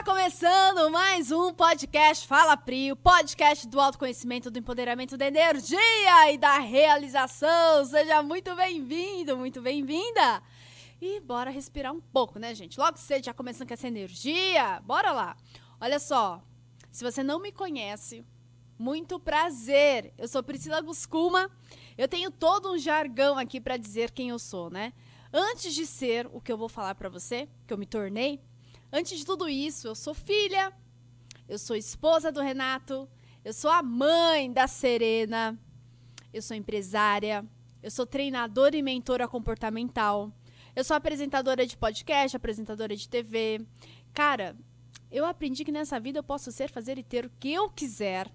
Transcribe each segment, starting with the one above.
Está começando mais um podcast Fala Pri, o podcast do autoconhecimento, do empoderamento da energia e da realização. Seja muito bem-vindo, muito bem-vinda. E bora respirar um pouco, né, gente? Logo cedo já começando com essa energia. Bora lá. Olha só, se você não me conhece, muito prazer. Eu sou Priscila Guscuma. Eu tenho todo um jargão aqui para dizer quem eu sou, né? Antes de ser o que eu vou falar para você, que eu me tornei, antes de tudo isso, eu sou filha, eu sou esposa do Renato, eu sou a mãe da Serena, eu sou empresária, eu sou treinadora e mentora comportamental, eu sou apresentadora de podcast, apresentadora de TV. Cara, eu aprendi que nessa vida eu posso ser, fazer e ter o que eu quiser.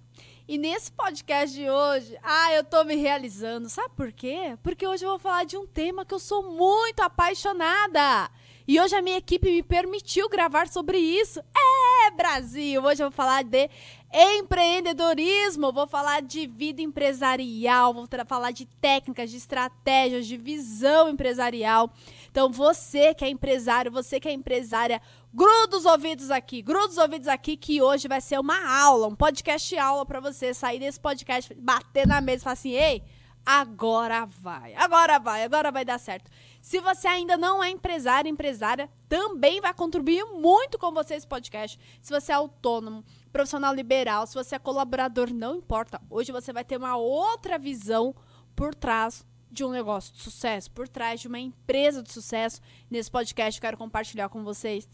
E nesse podcast de hoje, ah, eu tô me realizando. Sabe por quê? Porque hoje eu vou falar de um tema que eu sou muito apaixonada. E hoje a minha equipe me permitiu gravar sobre isso. É, Brasil! Hoje eu vou falar de empreendedorismo, vou falar de vida empresarial, vou falar de técnicas, de estratégias, de visão empresarial. Então, você que é empresário, você que é empresária, gruda os ouvidos aqui, gruda os ouvidos aqui que hoje vai ser uma aula, um podcast aula para você sair desse podcast, bater na mesa e falar assim: "Ei, agora vai. Agora vai, agora vai dar certo". Se você ainda não é empresário, empresária, também vai contribuir muito com você esse podcast. Se você é autônomo, profissional liberal, se você é colaborador, não importa. Hoje você vai ter uma outra visão por trás de um negócio de sucesso, por trás de uma empresa de sucesso. Nesse podcast, eu quero compartilhar com vocês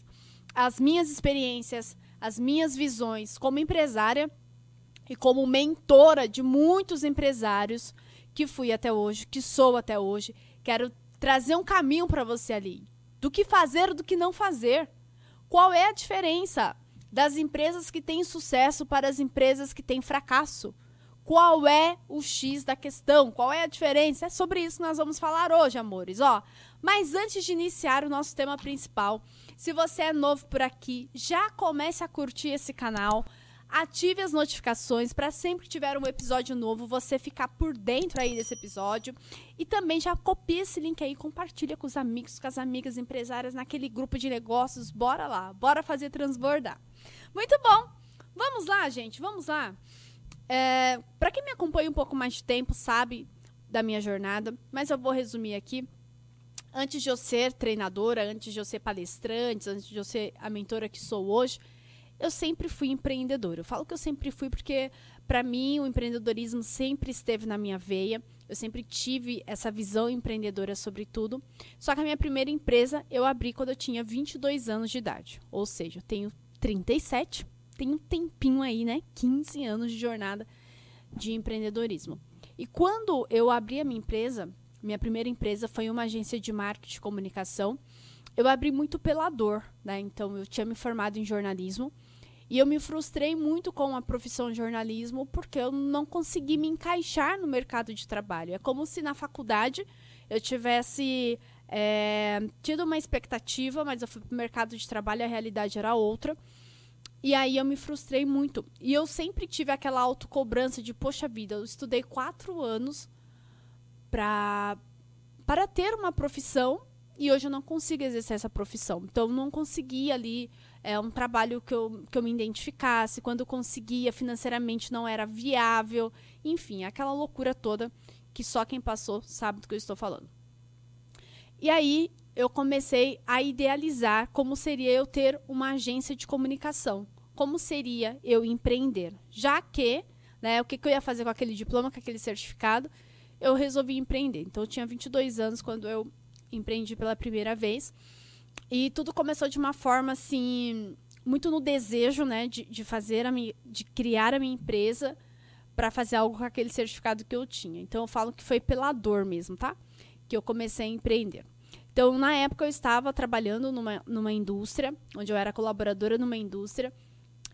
as minhas experiências, as minhas visões como empresária e como mentora de muitos empresários que fui até hoje, que sou até hoje. Quero trazer um caminho para você ali. Do que fazer, do que não fazer. Qual é a diferença das empresas que têm sucesso para as empresas que têm fracasso? Qual é o X da questão? Qual é a diferença? É sobre isso que nós vamos falar hoje, amores. Ó, mas antes de iniciar o nosso tema principal, se você é novo por aqui, já comece a curtir esse canal ative as notificações para sempre que tiver um episódio novo você ficar por dentro aí desse episódio e também já copia esse link aí, compartilha com os amigos, com as amigas empresárias naquele grupo de negócios. Bora lá, bora fazer transbordar. Muito bom. Vamos lá, gente, vamos lá. É, para quem me acompanha um pouco mais de tempo sabe da minha jornada, mas eu vou resumir aqui. Antes de eu ser treinadora, antes de eu ser palestrante, antes de eu ser a mentora que sou hoje, eu sempre fui empreendedora. Eu falo que eu sempre fui porque, para mim, o empreendedorismo sempre esteve na minha veia. Eu sempre tive essa visão empreendedora sobre tudo. Só que a minha primeira empresa eu abri quando eu tinha 22 anos de idade. Ou seja, eu tenho 37, tenho um tempinho aí, né? 15 anos de jornada de empreendedorismo. E quando eu abri a minha empresa, minha primeira empresa foi uma agência de marketing e comunicação. Eu abri muito pela dor, né? Então eu tinha me formado em jornalismo e eu me frustrei muito com a profissão de jornalismo porque eu não consegui me encaixar no mercado de trabalho. É como se na faculdade eu tivesse é, tido uma expectativa, mas eu fui para o mercado de trabalho e a realidade era outra. E aí eu me frustrei muito. E eu sempre tive aquela autocobrança de, poxa vida, eu estudei quatro anos para ter uma profissão e hoje eu não consigo exercer essa profissão. Então, eu não consegui ali é um trabalho que eu, que eu me identificasse, quando conseguia financeiramente não era viável, enfim, aquela loucura toda que só quem passou sabe do que eu estou falando. E aí eu comecei a idealizar como seria eu ter uma agência de comunicação, como seria eu empreender, já que, né, o que, que eu ia fazer com aquele diploma, com aquele certificado, eu resolvi empreender. Então eu tinha 22 anos quando eu empreendi pela primeira vez. E tudo começou de uma forma assim, muito no desejo, né, de, de fazer a de criar a minha empresa para fazer algo com aquele certificado que eu tinha. Então eu falo que foi pela dor mesmo, tá? Que eu comecei a empreender. Então, na época eu estava trabalhando numa, numa indústria, onde eu era colaboradora numa indústria,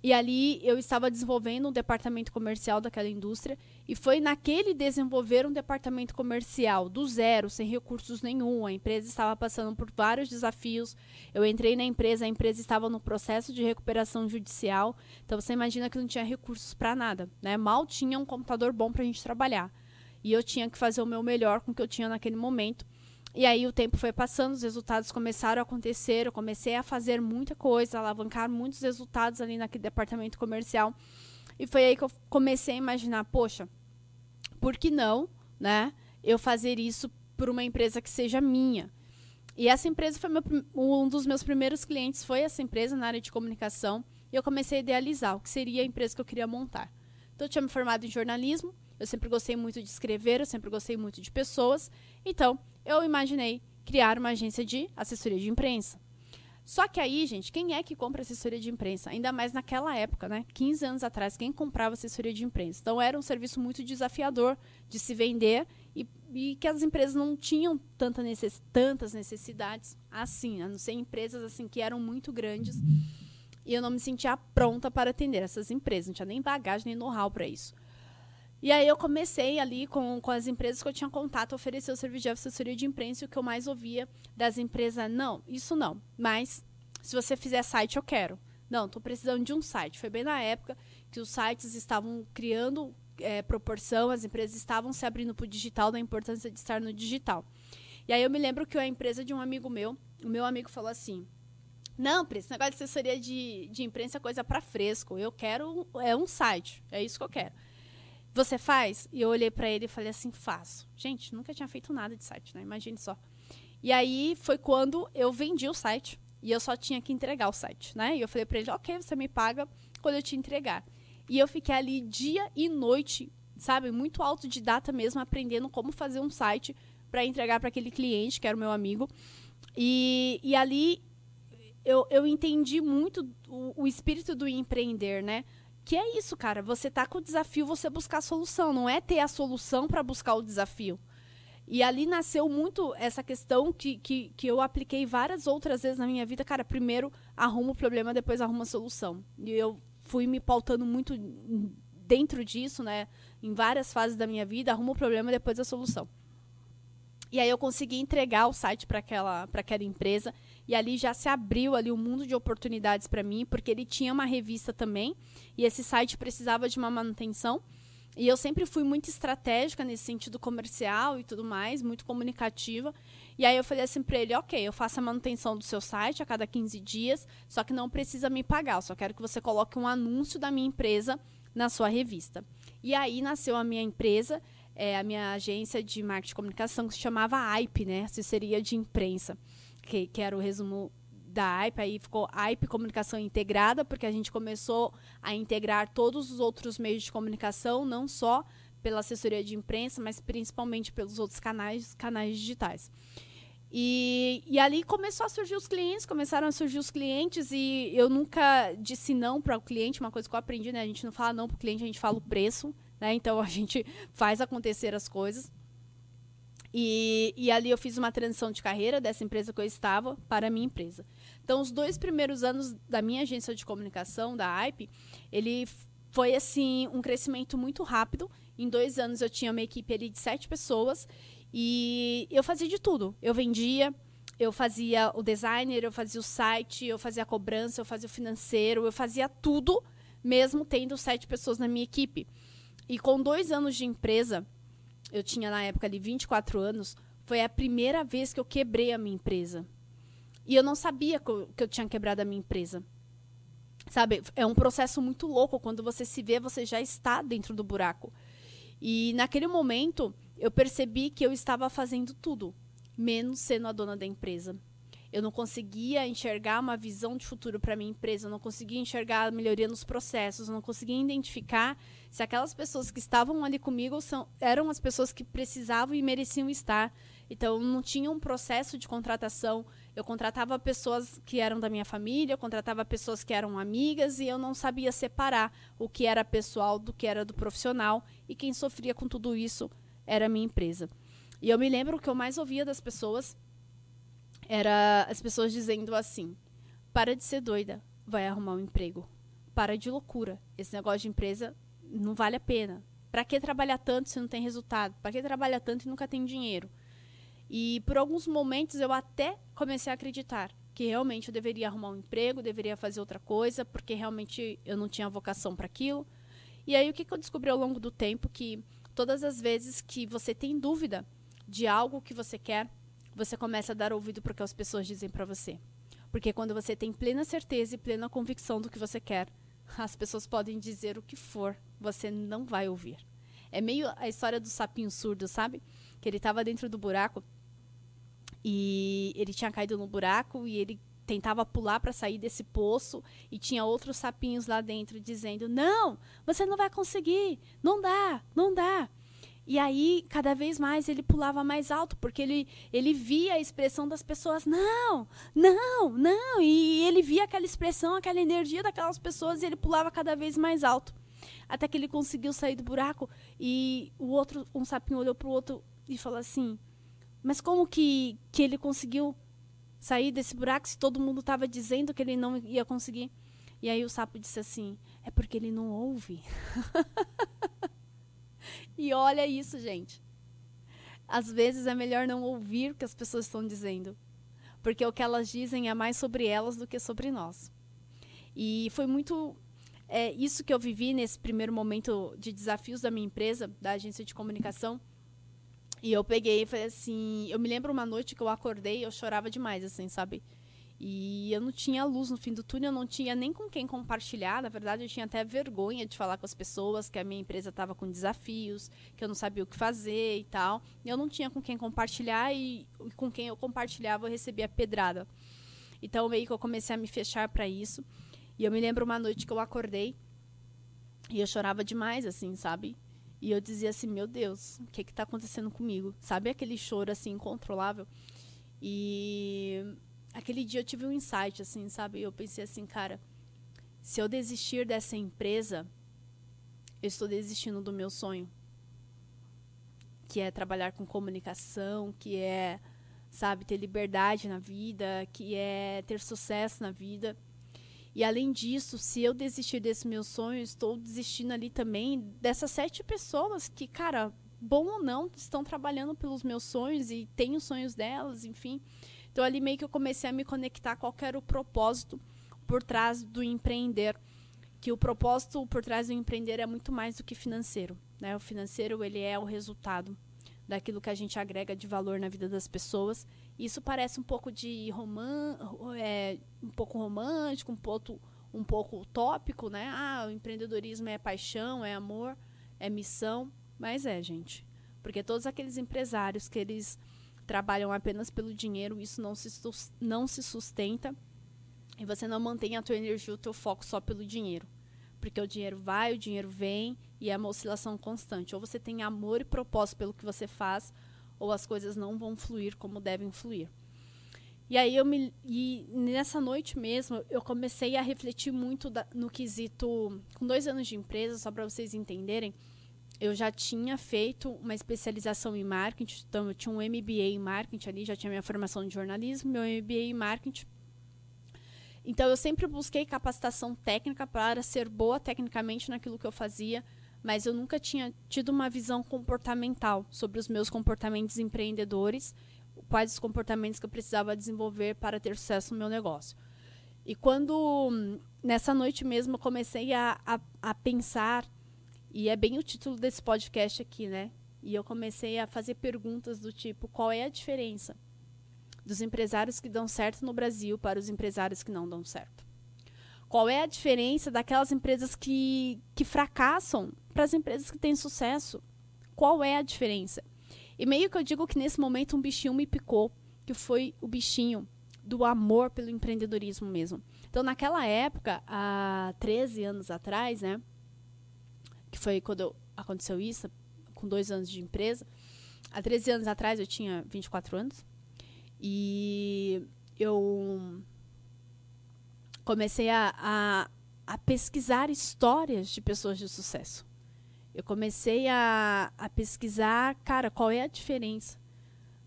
e ali eu estava desenvolvendo um departamento comercial daquela indústria e foi naquele desenvolver um departamento comercial do zero, sem recursos nenhum. A empresa estava passando por vários desafios. Eu entrei na empresa, a empresa estava no processo de recuperação judicial. Então você imagina que não tinha recursos para nada, né? Mal tinha um computador bom para a gente trabalhar. E eu tinha que fazer o meu melhor com o que eu tinha naquele momento. E aí o tempo foi passando, os resultados começaram a acontecer, eu comecei a fazer muita coisa, alavancar muitos resultados ali naquele departamento comercial. E foi aí que eu comecei a imaginar, poxa, por que não, né? Eu fazer isso por uma empresa que seja minha. E essa empresa foi meu, um dos meus primeiros clientes, foi essa empresa na área de comunicação. E eu comecei a idealizar o que seria a empresa que eu queria montar. Então, eu tinha me formado em jornalismo, eu sempre gostei muito de escrever, eu sempre gostei muito de pessoas. Então, eu imaginei criar uma agência de assessoria de imprensa. Só que aí, gente, quem é que compra assessoria de imprensa? Ainda mais naquela época, né? 15 anos atrás, quem comprava assessoria de imprensa? Então, era um serviço muito desafiador de se vender e, e que as empresas não tinham tanta necess, tantas necessidades assim, a não ser empresas assim que eram muito grandes. E eu não me sentia pronta para atender essas empresas. Não tinha nem bagagem, nem know-how para isso. E aí eu comecei ali com, com as empresas que eu tinha contato oferecer o serviço de assessoria de imprensa e o que eu mais ouvia das empresas, não, isso não, mas se você fizer site eu quero. Não, estou precisando de um site. Foi bem na época que os sites estavam criando é, proporção, as empresas estavam se abrindo para o digital, da importância de estar no digital. E aí eu me lembro que a empresa de um amigo meu, o meu amigo falou assim, não, Pri, esse negócio de assessoria de, de imprensa é coisa para fresco. Eu quero é um site, é isso que eu quero. Você faz? E eu olhei para ele e falei assim: faço. Gente, nunca tinha feito nada de site, né? Imagine só. E aí foi quando eu vendi o site e eu só tinha que entregar o site, né? E eu falei para ele: ok, você me paga quando eu te entregar. E eu fiquei ali dia e noite, sabe? Muito autodidata mesmo, aprendendo como fazer um site para entregar para aquele cliente, que era o meu amigo. E, e ali eu, eu entendi muito o, o espírito do empreender, né? Que é isso, cara. Você tá com o desafio, você buscar a solução. Não é ter a solução para buscar o desafio. E ali nasceu muito essa questão que, que, que eu apliquei várias outras vezes na minha vida. Cara, primeiro arruma o problema, depois arruma a solução. E eu fui me pautando muito dentro disso, né? Em várias fases da minha vida, arruma o problema, depois a solução. E aí eu consegui entregar o site para aquela, aquela empresa e ali já se abriu ali um mundo de oportunidades para mim, porque ele tinha uma revista também e esse site precisava de uma manutenção. E eu sempre fui muito estratégica nesse sentido comercial e tudo mais, muito comunicativa. E aí eu falei assim para ele: ok, eu faço a manutenção do seu site a cada 15 dias, só que não precisa me pagar, eu só quero que você coloque um anúncio da minha empresa na sua revista. E aí nasceu a minha empresa é, a minha agência de marketing e comunicação, que se chamava AIP, né? Assessoria de Imprensa, que, que era o resumo da AIP, aí ficou AIP Comunicação Integrada, porque a gente começou a integrar todos os outros meios de comunicação, não só pela assessoria de imprensa, mas principalmente pelos outros canais, canais digitais. E, e ali começou a surgir os clientes, começaram a surgir os clientes e eu nunca disse não para o cliente, uma coisa que eu aprendi, né? A gente não fala não para o cliente, a gente fala o preço. Né? Então a gente faz acontecer as coisas. E, e, ali eu fiz uma transição de carreira dessa empresa que eu estava para a minha empresa. Então, os dois primeiros anos da minha agência de comunicação, da AIP, ele foi assim um crescimento muito rápido. Em dois anos eu tinha uma equipe ali de sete pessoas e eu fazia de tudo. Eu vendia, eu fazia o designer, eu fazia o site, eu fazia a cobrança, eu fazia o financeiro, eu fazia tudo, mesmo tendo sete pessoas na minha equipe. E com dois anos de empresa, eu tinha na época ali 24 anos, foi a primeira vez que eu quebrei a minha empresa. E eu não sabia que eu, tinha quebrado a minha empresa. Sabe, é um processo muito louco. Quando você se vê, você já está dentro do buraco. E naquele momento, eu percebi que eu estava fazendo tudo, menos sendo a dona da empresa. Eu não conseguia enxergar uma visão de futuro para minha empresa, eu não conseguia enxergar a melhoria nos processos, eu não conseguia identificar se aquelas pessoas que estavam ali comigo são, eram as pessoas que precisavam e mereciam estar. Então, não tinha um processo de contratação. Eu contratava pessoas que eram da minha família, eu contratava pessoas que eram amigas e eu não sabia separar o que era pessoal do que era do profissional. E quem sofria com tudo isso era a minha empresa. E eu me lembro que eu mais ouvia das pessoas era as pessoas dizendo assim: para de ser doida, vai arrumar um emprego. Para de loucura. Esse negócio de empresa não vale a pena. Para que trabalhar tanto se não tem resultado? Para que trabalhar tanto e nunca tem dinheiro? E por alguns momentos eu até comecei a acreditar que realmente eu deveria arrumar um emprego, deveria fazer outra coisa, porque realmente eu não tinha vocação para aquilo. E aí o que, que eu descobri ao longo do tempo que todas as vezes que você tem dúvida de algo que você quer, você começa a dar ouvido para o que as pessoas dizem para você. Porque quando você tem plena certeza e plena convicção do que você quer, as pessoas podem dizer o que for, você não vai ouvir. É meio a história do sapinho surdo, sabe? Que ele estava dentro do buraco e ele tinha caído no buraco e ele tentava pular para sair desse poço e tinha outros sapinhos lá dentro dizendo: "Não, você não vai conseguir, não dá, não dá". E aí, cada vez mais ele pulava mais alto, porque ele, ele via a expressão das pessoas: "Não, não, não". E ele via aquela expressão, aquela energia daquelas pessoas e ele pulava cada vez mais alto. Até que ele conseguiu sair do buraco e o outro, um sapinho olhou para o outro e falou assim: "Mas como que que ele conseguiu sair desse buraco se todo mundo estava dizendo que ele não ia conseguir. E aí o sapo disse assim: é porque ele não ouve. e olha isso, gente. Às vezes é melhor não ouvir o que as pessoas estão dizendo, porque o que elas dizem é mais sobre elas do que sobre nós. E foi muito é, isso que eu vivi nesse primeiro momento de desafios da minha empresa, da agência de comunicação e eu peguei e falei assim. Eu me lembro uma noite que eu acordei eu chorava demais, assim, sabe? E eu não tinha luz no fim do túnel, eu não tinha nem com quem compartilhar. Na verdade, eu tinha até vergonha de falar com as pessoas que a minha empresa estava com desafios, que eu não sabia o que fazer e tal. Eu não tinha com quem compartilhar e, e com quem eu compartilhava eu recebia pedrada. Então, meio que eu comecei a me fechar para isso. E eu me lembro uma noite que eu acordei e eu chorava demais, assim, sabe? E eu dizia assim, meu Deus, o que está acontecendo comigo? Sabe aquele choro assim incontrolável? E aquele dia eu tive um insight assim, sabe? Eu pensei assim, cara, se eu desistir dessa empresa, eu estou desistindo do meu sonho, que é trabalhar com comunicação, que é, sabe, ter liberdade na vida, que é ter sucesso na vida. E além disso, se eu desistir desse meu sonho, estou desistindo ali também dessas sete pessoas que, cara, bom ou não, estão trabalhando pelos meus sonhos e têm os sonhos delas, enfim. Então ali meio que eu comecei a me conectar qual era o propósito por trás do empreender, que o propósito por trás do empreender é muito mais do que financeiro, né? O financeiro ele é o resultado daquilo que a gente agrega de valor na vida das pessoas. Isso parece um pouco de roman é, um pouco romântico, um pouco, um pouco utópico, né? Ah, o empreendedorismo é paixão, é amor, é missão, mas é, gente. Porque todos aqueles empresários que eles trabalham apenas pelo dinheiro, isso não se, não se sustenta e você não mantém a tua energia, o teu foco só pelo dinheiro. Porque o dinheiro vai, o dinheiro vem e é uma oscilação constante. Ou você tem amor e propósito pelo que você faz, ou as coisas não vão fluir como devem fluir. E aí eu me e nessa noite mesmo eu comecei a refletir muito da, no quesito com dois anos de empresa só para vocês entenderem eu já tinha feito uma especialização em marketing então eu tinha um MBA em marketing ali já tinha minha formação de jornalismo meu MBA em marketing então eu sempre busquei capacitação técnica para ser boa tecnicamente naquilo que eu fazia mas eu nunca tinha tido uma visão comportamental sobre os meus comportamentos empreendedores, quais os comportamentos que eu precisava desenvolver para ter sucesso no meu negócio. E quando, nessa noite mesmo, eu comecei a, a, a pensar, e é bem o título desse podcast aqui, né? E eu comecei a fazer perguntas do tipo: qual é a diferença dos empresários que dão certo no Brasil para os empresários que não dão certo? Qual é a diferença daquelas empresas que, que fracassam para as empresas que têm sucesso? Qual é a diferença? E meio que eu digo que nesse momento um bichinho me picou, que foi o bichinho do amor pelo empreendedorismo mesmo. Então, naquela época, há 13 anos atrás, né, que foi quando aconteceu isso, com dois anos de empresa, há 13 anos atrás eu tinha 24 anos, e eu comecei a, a, a, pesquisar histórias de pessoas de sucesso. Eu comecei a, a pesquisar, cara, qual é a diferença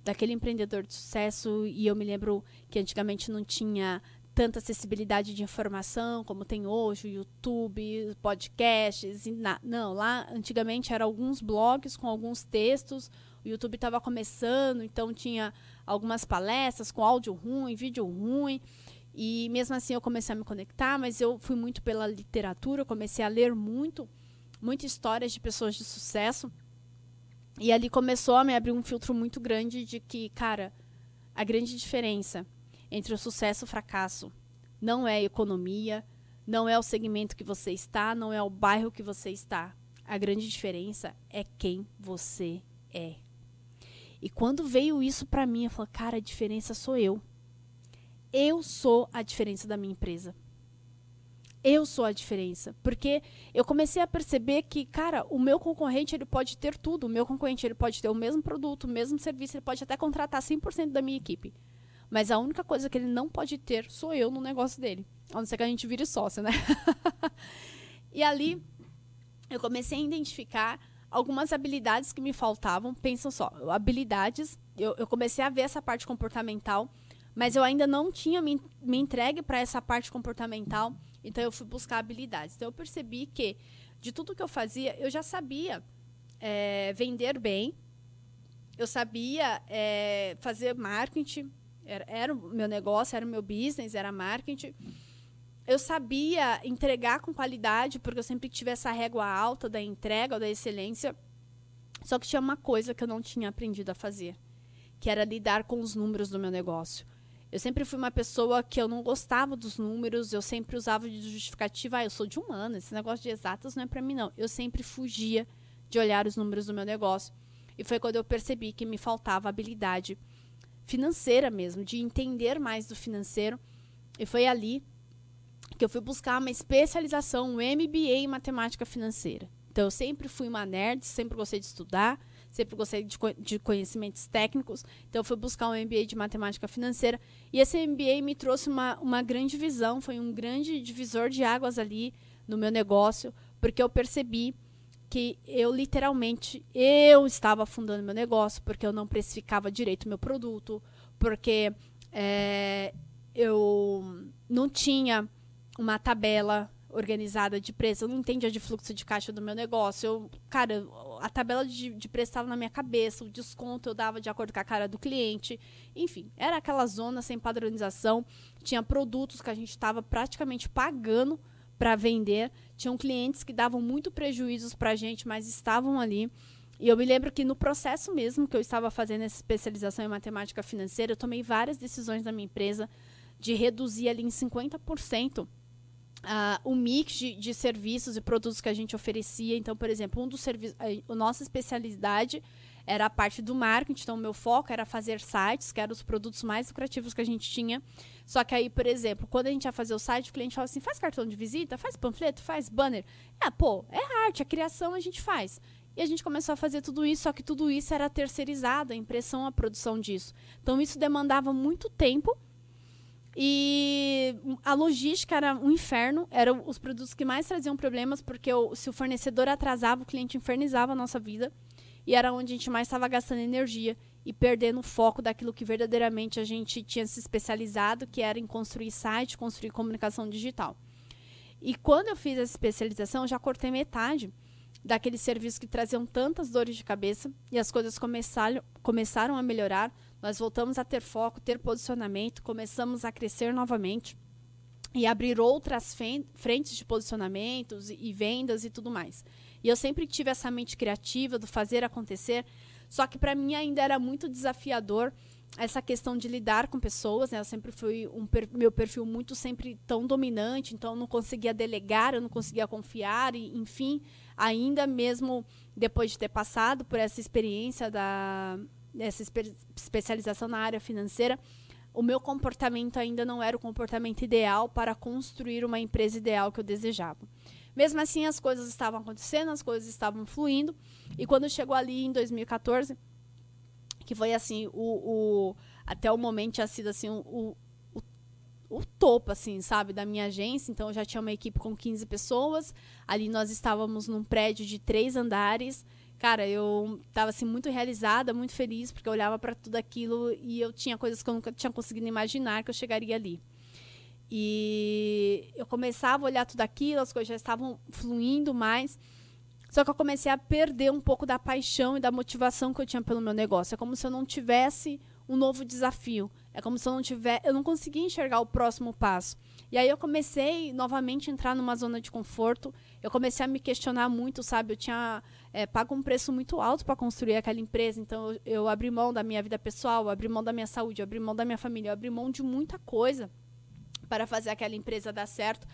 daquele empreendedor de sucesso. E eu me lembro que antigamente não tinha tanta acessibilidade de informação como tem hoje, YouTube, podcasts. Não, lá antigamente eram alguns blogs com alguns textos. O YouTube estava começando, então tinha algumas palestras com áudio ruim, vídeo ruim. E mesmo assim eu comecei a me conectar, mas eu fui muito pela literatura, comecei a ler muito, muitas histórias de pessoas de sucesso. E ali começou a me abrir um filtro muito grande de que, cara, a grande diferença entre o sucesso e o fracasso não é a economia, não é o segmento que você está, não é o bairro que você está. A grande diferença é quem você é. E quando veio isso para mim, eu falei, cara, a diferença sou eu. Eu sou a diferença da minha empresa. Eu sou a diferença, porque eu comecei a perceber que, cara, o meu concorrente ele pode ter tudo, o meu concorrente ele pode ter o mesmo produto, o mesmo serviço, ele pode até contratar 100% da minha equipe. Mas a única coisa que ele não pode ter sou eu no negócio dele. A não ser que a gente vire sócio, né? e ali eu comecei a identificar algumas habilidades que me faltavam. Pensam só, habilidades, eu, eu comecei a ver essa parte comportamental, mas eu ainda não tinha me, me entregue para essa parte comportamental, então eu fui buscar habilidades. Então eu percebi que de tudo que eu fazia, eu já sabia é, vender bem, eu sabia é, fazer marketing, era, era o meu negócio, era o meu business, era marketing eu sabia entregar com qualidade, porque eu sempre tive essa régua alta da entrega, da excelência. Só que tinha uma coisa que eu não tinha aprendido a fazer, que era lidar com os números do meu negócio. Eu sempre fui uma pessoa que eu não gostava dos números, eu sempre usava de justificativa, ah, eu sou de humana, esse negócio de exatas não é para mim não. Eu sempre fugia de olhar os números do meu negócio. E foi quando eu percebi que me faltava habilidade financeira mesmo, de entender mais do financeiro. E foi ali que eu fui buscar uma especialização, um MBA em matemática financeira. Então, eu sempre fui uma nerd, sempre gostei de estudar, sempre gostei de, de conhecimentos técnicos. Então, eu fui buscar um MBA de matemática financeira. E esse MBA me trouxe uma, uma grande visão, foi um grande divisor de águas ali no meu negócio, porque eu percebi que eu literalmente eu estava afundando meu negócio porque eu não precificava direito meu produto, porque é, eu não tinha uma tabela organizada de preço. Eu não entendia de fluxo de caixa do meu negócio. Eu, cara, a tabela de, de preço estava na minha cabeça, o desconto eu dava de acordo com a cara do cliente. Enfim, era aquela zona sem padronização. Tinha produtos que a gente estava praticamente pagando para vender. Tinham clientes que davam muito prejuízos para a gente, mas estavam ali. E eu me lembro que no processo mesmo que eu estava fazendo essa especialização em matemática financeira, eu tomei várias decisões na minha empresa de reduzir ali em 50% uh, o mix de, de, serviços e produtos que a gente oferecia. Então, por exemplo, um dos serviços, a nossa especialidade era a parte do marketing. Então, meu foco era fazer sites, que eram os produtos mais lucrativos que a gente tinha. Só que aí, por exemplo, quando a gente ia fazer o site, o cliente falava assim: faz cartão de visita, faz panfleto, faz banner. É, pô, é arte, a criação a gente faz. E a gente começou a fazer tudo isso, só que tudo isso era terceirizado, a impressão, a produção disso. Então, isso demandava muito tempo e a logística era um inferno, eram os produtos que mais traziam problemas, porque o, se o fornecedor atrasava, o cliente infernizava a nossa vida. E era onde a gente mais estava gastando energia e perdendo o foco daquilo que verdadeiramente a gente tinha se especializado, que era em construir site, construir comunicação digital. E quando eu fiz essa especialização, já cortei metade daqueles serviços que traziam tantas dores de cabeça e as coisas começaram, começaram a melhorar nós voltamos a ter foco, ter posicionamento, começamos a crescer novamente e abrir outras frentes de posicionamentos e vendas e tudo mais. E eu sempre tive essa mente criativa do fazer acontecer, só que para mim ainda era muito desafiador essa questão de lidar com pessoas, né? Eu sempre fui um per meu perfil muito sempre tão dominante, então eu não conseguia delegar, eu não conseguia confiar e, enfim, ainda mesmo depois de ter passado por essa experiência da essa espe especialização na área financeira, o meu comportamento ainda não era o comportamento ideal para construir uma empresa ideal que eu desejava. Mesmo assim, as coisas estavam acontecendo, as coisas estavam fluindo, e quando chegou ali em 2014, que foi assim, o, o até o momento tinha sido assim, o, o, o topo, assim, sabe, da minha agência. Então, eu já tinha uma equipe com 15 pessoas. Ali nós estávamos num prédio de três andares cara, eu tava assim muito realizada, muito feliz, porque eu olhava para tudo aquilo e eu tinha coisas que eu nunca tinha conseguido imaginar que eu chegaria ali. E eu começava a olhar tudo aquilo, as coisas já estavam fluindo mais. Só que eu comecei a perder um pouco da paixão e da motivação que eu tinha pelo meu negócio. É como se eu não tivesse um novo desafio. É como se eu não tiver, eu não conseguia enxergar o próximo passo. E aí eu comecei novamente a entrar numa zona de conforto. Eu comecei a me questionar muito, sabe? Eu tinha é, pago um preço muito alto para construir aquela empresa. Então eu, eu, abri mão da minha vida pessoal, abri mão da minha saúde, abri mão da minha família, abri mão de muita coisa para fazer aquela empresa dar certo.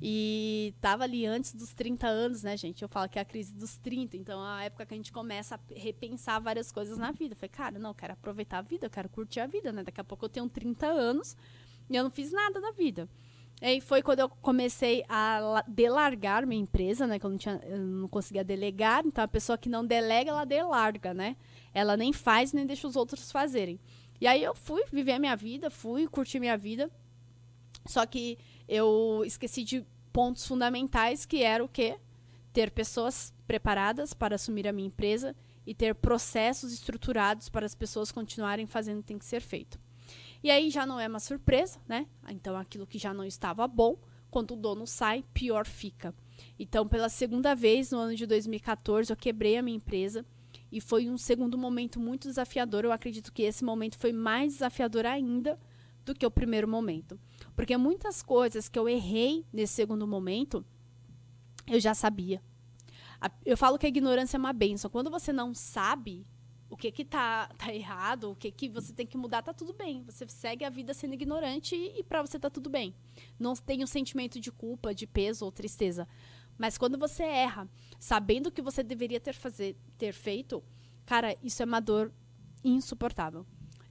E tava ali antes dos 30 anos, né, gente? Eu falo que é a crise dos 30, então é a época que a gente começa a repensar várias coisas na vida. Eu falei, cara, não, eu quero aproveitar a vida, eu quero curtir a vida, né? Daqui a pouco eu tenho 30 anos e eu não fiz nada da vida. E foi quando eu comecei a delargar minha empresa, né? Que eu não, tinha, eu não conseguia delegar. Então, a pessoa que não delega, ela delarga, né? Ela nem faz, nem deixa os outros fazerem. E aí eu fui viver a minha vida, fui curtir minha vida. Só que eu esqueci de pontos fundamentais, que era o quê? Ter pessoas preparadas para assumir a minha empresa e ter processos estruturados para as pessoas continuarem fazendo o que tem que ser feito. E aí já não é uma surpresa, né? Então aquilo que já não estava bom, quando o dono sai, pior fica. Então, pela segunda vez no ano de 2014, eu quebrei a minha empresa e foi um segundo momento muito desafiador. Eu acredito que esse momento foi mais desafiador ainda do que o primeiro momento. Porque muitas coisas que eu errei nesse segundo momento, eu já sabia. Eu falo que a ignorância é uma benção. Quando você não sabe o que que tá, tá errado, o que que você tem que mudar, tá tudo bem. Você segue a vida sendo ignorante e, e para você tá tudo bem. Não tem um sentimento de culpa, de peso ou tristeza. Mas quando você erra, sabendo o que você deveria ter, fazer, ter feito, cara, isso é uma dor insuportável.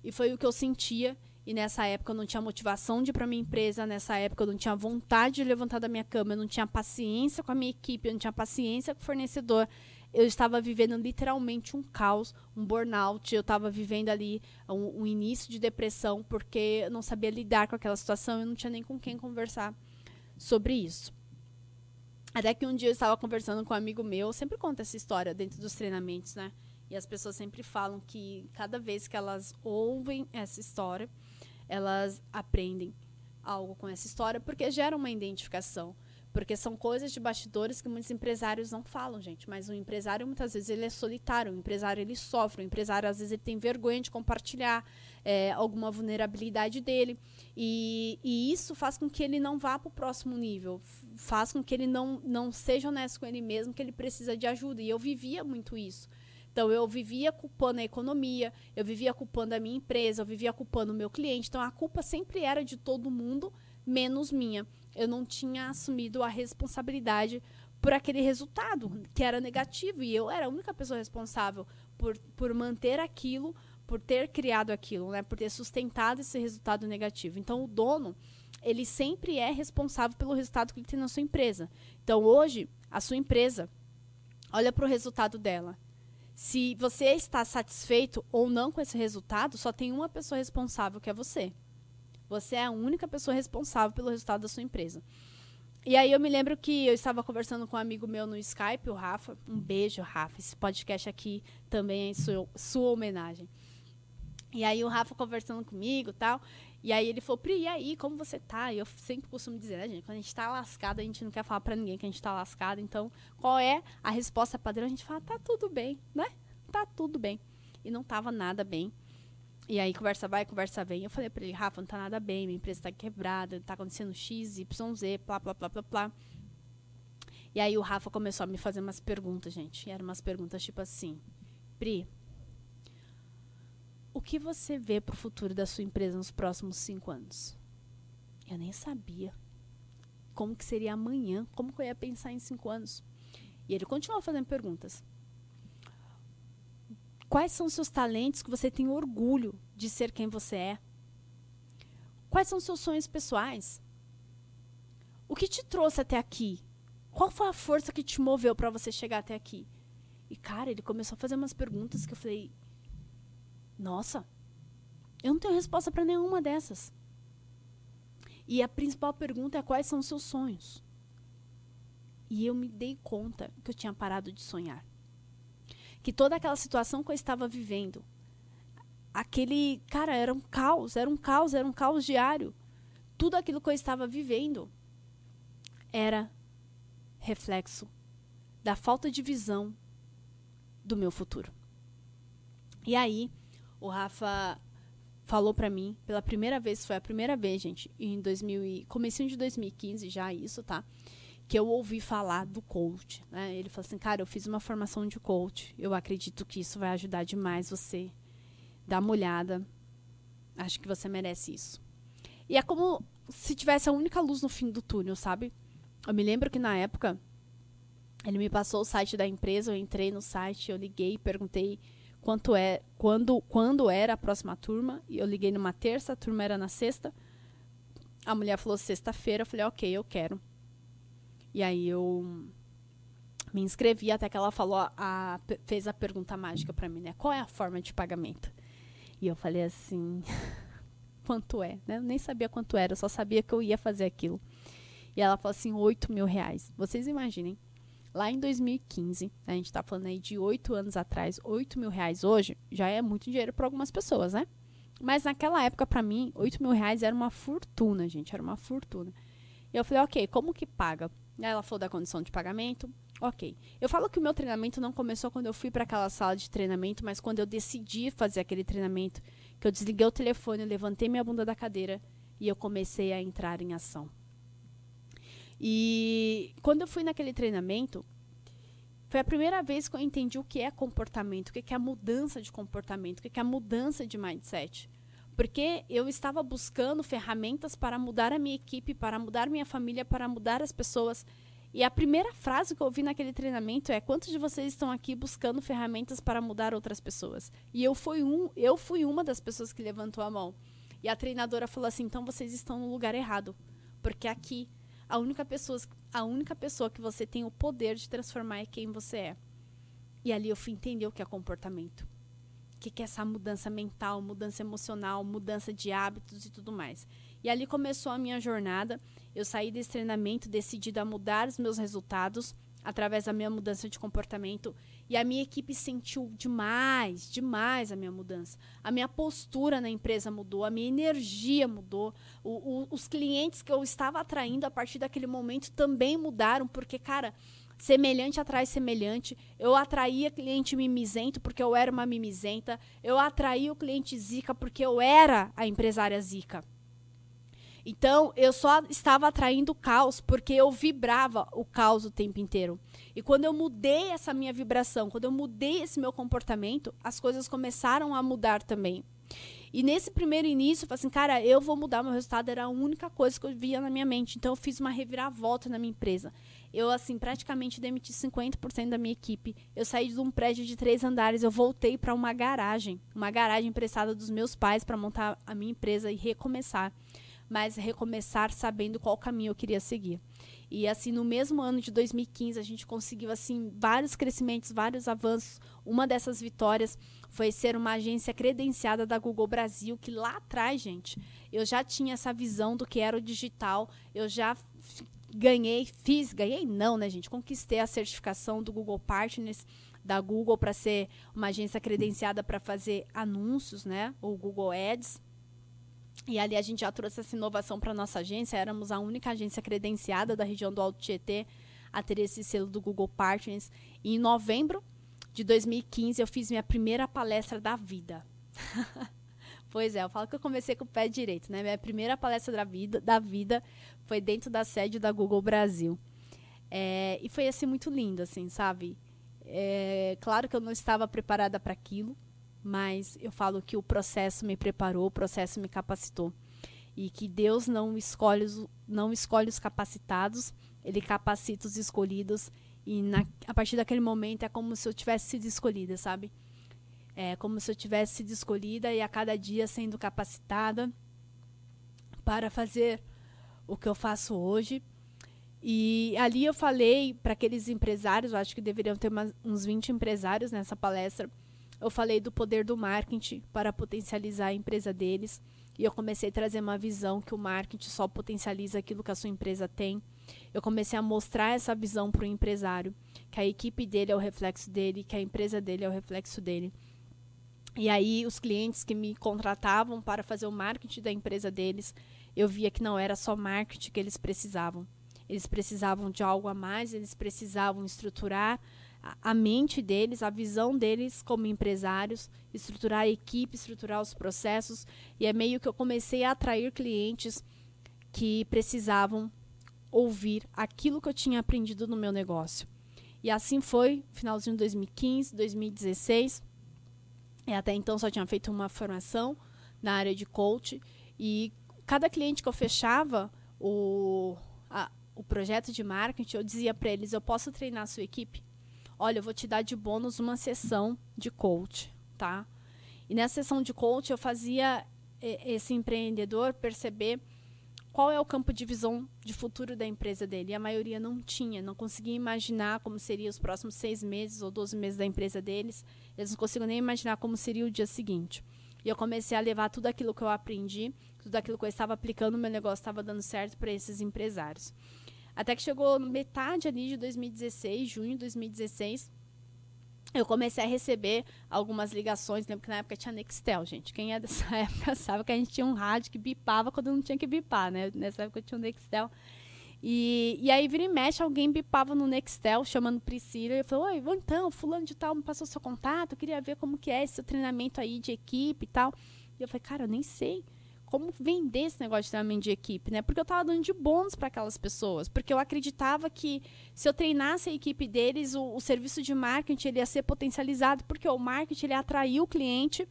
E foi o que eu sentia e nessa época eu não tinha motivação de ir para minha empresa, nessa época eu não tinha vontade de levantar da minha cama, eu não tinha paciência com a minha equipe, eu não tinha paciência com o fornecedor. Eu estava vivendo literalmente um caos, um burnout. Eu estava vivendo ali um, um, início de depressão porque eu não sabia lidar com aquela situação e não tinha nem com quem conversar sobre isso. Até que um dia eu estava conversando com um amigo meu, eu sempre conto essa história dentro dos treinamentos, né? E as pessoas sempre falam que cada vez que elas ouvem essa história, elas aprendem algo com essa história porque gera uma identificação. Porque são coisas de bastidores que muitos empresários não falam, gente. Mas o empresário, muitas vezes, ele é solitário. O empresário, ele sofre. O empresário, às vezes, ele tem vergonha de compartilhar é, alguma vulnerabilidade dele. E, e, isso faz com que ele não vá para o próximo nível. Faz com que ele não, não seja honesto com ele mesmo, que ele precisa de ajuda. E eu vivia muito isso. Então eu vivia culpando a economia, eu vivia culpando a minha empresa, eu vivia culpando o meu cliente. Então a culpa sempre era de todo mundo, menos minha. Eu não tinha assumido a responsabilidade por aquele resultado que era negativo e eu era a única pessoa responsável por, por manter aquilo, por ter criado aquilo, né, por ter sustentado esse resultado negativo. Então o dono, ele sempre é responsável pelo resultado que ele tem na sua empresa. Então hoje, a sua empresa olha para o resultado dela se você está satisfeito ou não com esse resultado, só tem uma pessoa responsável, que é você. Você é a única pessoa responsável pelo resultado da sua empresa. E aí eu me lembro que eu estava conversando com um amigo meu no Skype, o Rafa. Um beijo, Rafa. Esse podcast aqui também é sua, sua homenagem. E aí o Rafa conversando comigo tal. E aí ele falou, Pri, e aí, como você tá? E eu sempre costumo dizer, né, gente, quando a gente tá lascado, a gente não quer falar pra ninguém que a gente tá lascado. Então, qual é a resposta padrão? A gente fala, tá tudo bem, né? Tá tudo bem. E não tava nada bem. E aí, conversa vai, conversa vem. Eu falei pra ele, Rafa, não tá nada bem, minha empresa tá quebrada, tá acontecendo X, Y, Z, plá, plá, plá, plá, plá. E aí o Rafa começou a me fazer umas perguntas, gente. E eram umas perguntas tipo assim, Pri, o que você vê para o futuro da sua empresa nos próximos cinco anos? Eu nem sabia como que seria amanhã, como que eu ia pensar em cinco anos. E ele continuou fazendo perguntas. Quais são os seus talentos que você tem orgulho de ser quem você é? Quais são os seus sonhos pessoais? O que te trouxe até aqui? Qual foi a força que te moveu para você chegar até aqui? E cara, ele começou a fazer umas perguntas que eu falei, nossa, eu não tenho resposta para nenhuma dessas. E a principal pergunta é quais são os seus sonhos. E eu me dei conta que eu tinha parado de sonhar. Que toda aquela situação que eu estava vivendo, aquele, cara, era um caos, era um caos, era um caos diário. Tudo aquilo que eu estava vivendo era reflexo da falta de visão do meu futuro. E aí, o Rafa falou para mim pela primeira vez, foi a primeira vez, gente, em 2000 e, de 2015 já isso, tá? Que eu ouvi falar do coach, né? Ele falou assim, cara, eu fiz uma formação de coach, eu acredito que isso vai ajudar demais você. Dá uma olhada, acho que você merece isso. E é como se tivesse a única luz no fim do túnel, sabe? Eu me lembro que na época ele me passou o site da empresa, eu entrei no site, eu liguei, perguntei quanto é, quando, quando era a próxima turma. E eu liguei numa terça, a turma era na sexta. A mulher falou sexta-feira, eu falei, ok, eu quero. E aí eu me inscrevi até que ela falou, a, fez a pergunta mágica para mim, né? Qual é a forma de pagamento? E eu falei assim, quanto é? Né? Eu nem sabia quanto era, eu só sabia que eu ia fazer aquilo. E ela falou assim, 8 mil reais. Vocês imaginem, Lá em 2015, a gente está falando aí de oito anos atrás, 8 mil reais hoje já é muito dinheiro para algumas pessoas, né? Mas naquela época, para mim, 8 mil reais era uma fortuna, gente, era uma fortuna. E eu falei, ok, como que paga? Ela falou da condição de pagamento, ok. Eu falo que o meu treinamento não começou quando eu fui para aquela sala de treinamento, mas quando eu decidi fazer aquele treinamento, que eu desliguei o telefone, levantei minha bunda da cadeira e eu comecei a entrar em ação. E quando eu fui naquele treinamento, foi a primeira vez que eu entendi o que é comportamento, o que é a mudança de comportamento, o que é a mudança de mindset. Porque eu estava buscando ferramentas para mudar a minha equipe, para mudar minha família, para mudar as pessoas. E a primeira frase que eu ouvi naquele treinamento é: quantos de vocês estão aqui buscando ferramentas para mudar outras pessoas? E eu fui um, eu fui uma das pessoas que levantou a mão. E a treinadora falou assim: então vocês estão no lugar errado, porque aqui a única, pessoa, a única pessoa que você tem o poder de transformar é quem você é. E ali eu fui entender o que é comportamento. O que é essa mudança mental, mudança emocional, mudança de hábitos e tudo mais. E ali começou a minha jornada. Eu saí desse treinamento decidida a mudar os meus resultados através da minha mudança de comportamento. E a minha equipe sentiu demais, demais a minha mudança. A minha postura na empresa mudou, a minha energia mudou. O, o, os clientes que eu estava atraindo a partir daquele momento também mudaram, porque, cara, semelhante atrai semelhante. Eu atraía cliente mimizento porque eu era uma mimizenta. Eu atraía o cliente zica porque eu era a empresária zica. Então, eu só estava atraindo caos porque eu vibrava o caos o tempo inteiro. E quando eu mudei essa minha vibração, quando eu mudei esse meu comportamento, as coisas começaram a mudar também. E nesse primeiro início, eu falei assim, cara, eu vou mudar meu resultado, era a única coisa que eu via na minha mente. Então, eu fiz uma reviravolta na minha empresa. Eu, assim, praticamente demiti 50% da minha equipe. Eu saí de um prédio de três andares, eu voltei para uma garagem, uma garagem emprestada dos meus pais para montar a minha empresa e recomeçar mas recomeçar sabendo qual caminho eu queria seguir. E assim, no mesmo ano de 2015, a gente conseguiu assim vários crescimentos, vários avanços. Uma dessas vitórias foi ser uma agência credenciada da Google Brasil, que lá atrás, gente, eu já tinha essa visão do que era o digital, eu já ganhei, fiz, ganhei não, né, gente? Conquistei a certificação do Google Partners da Google para ser uma agência credenciada para fazer anúncios, né? O Google Ads. E ali a gente já trouxe essa inovação para nossa agência. Éramos a única agência credenciada da região do Alto Tietê a ter esse selo do Google Partners. E em novembro de 2015 eu fiz minha primeira palestra da vida. pois é, eu falo que eu comecei com o pé direito, né? Minha primeira palestra da vida, da vida foi dentro da sede da Google Brasil. É, e foi assim muito lindo, assim, sabe? É, claro que eu não estava preparada para aquilo, mas eu falo que o processo me preparou, o processo me capacitou. E que Deus não escolhe não escolhe os capacitados, ele capacita os escolhidos. E na, a partir daquele momento é como se eu tivesse sido escolhida, sabe? É como se eu tivesse sido escolhida e a cada dia sendo capacitada para fazer o que eu faço hoje. E ali eu falei para aqueles empresários, eu acho que deveriam ter umas, uns 20 empresários nessa palestra eu falei do poder do marketing para potencializar a empresa deles. E eu comecei a trazer uma visão que o marketing só potencializa aquilo que a sua empresa tem. Eu comecei a mostrar essa visão para o empresário, que a equipe dele é o reflexo dele, que a empresa dele é o reflexo dele. E aí os clientes que me contratavam para fazer o marketing da empresa deles, eu via que não era só marketing que eles precisavam. Eles precisavam de algo a mais, eles precisavam estruturar a, mente deles, a visão deles como empresários, estruturar a equipe, estruturar os processos. E é meio que eu comecei a atrair clientes que precisavam ouvir aquilo que eu tinha aprendido no meu negócio. E assim foi, finalzinho de 2015, 2016. E até então só tinha feito uma formação na área de coach. E cada cliente que eu fechava o, a, o projeto de marketing, eu dizia para eles: eu posso treinar a sua equipe? Olha, eu vou te dar de bônus uma sessão de coach, tá? E nessa sessão de coach eu fazia esse empreendedor perceber qual é o campo de visão de futuro da empresa dele. E a maioria não tinha, não conseguia imaginar como seria os próximos seis meses ou 12 meses da empresa deles. Eles não conseguiam nem imaginar como seria o dia seguinte. E eu comecei a levar tudo aquilo que eu aprendi, tudo aquilo que eu estava aplicando, meu negócio estava dando certo para esses empresários. Até que chegou metade ali de 2016, junho de 2016, eu comecei a receber algumas ligações. Lembro que na época tinha Nextel, gente. Quem é dessa época sabe que a gente tinha um rádio que bipava quando não tinha que bipar, né? Nessa época tinha um Nextel. E, e aí, vira e mexe, alguém bipava no Nextel, chamando Priscila. E eu falei, oi, então, fulano de tal me passou seu contato, eu queria ver como que é esse treinamento aí de equipe e tal. E eu falei, cara, eu nem sei como vender esse negócio de treinamento de equipe, né? Porque eu estava dando de bônus para aquelas pessoas, porque eu acreditava que se eu treinasse a equipe deles, o, o, serviço de marketing ele ia ser potencializado, porque o marketing ele atraiu o cliente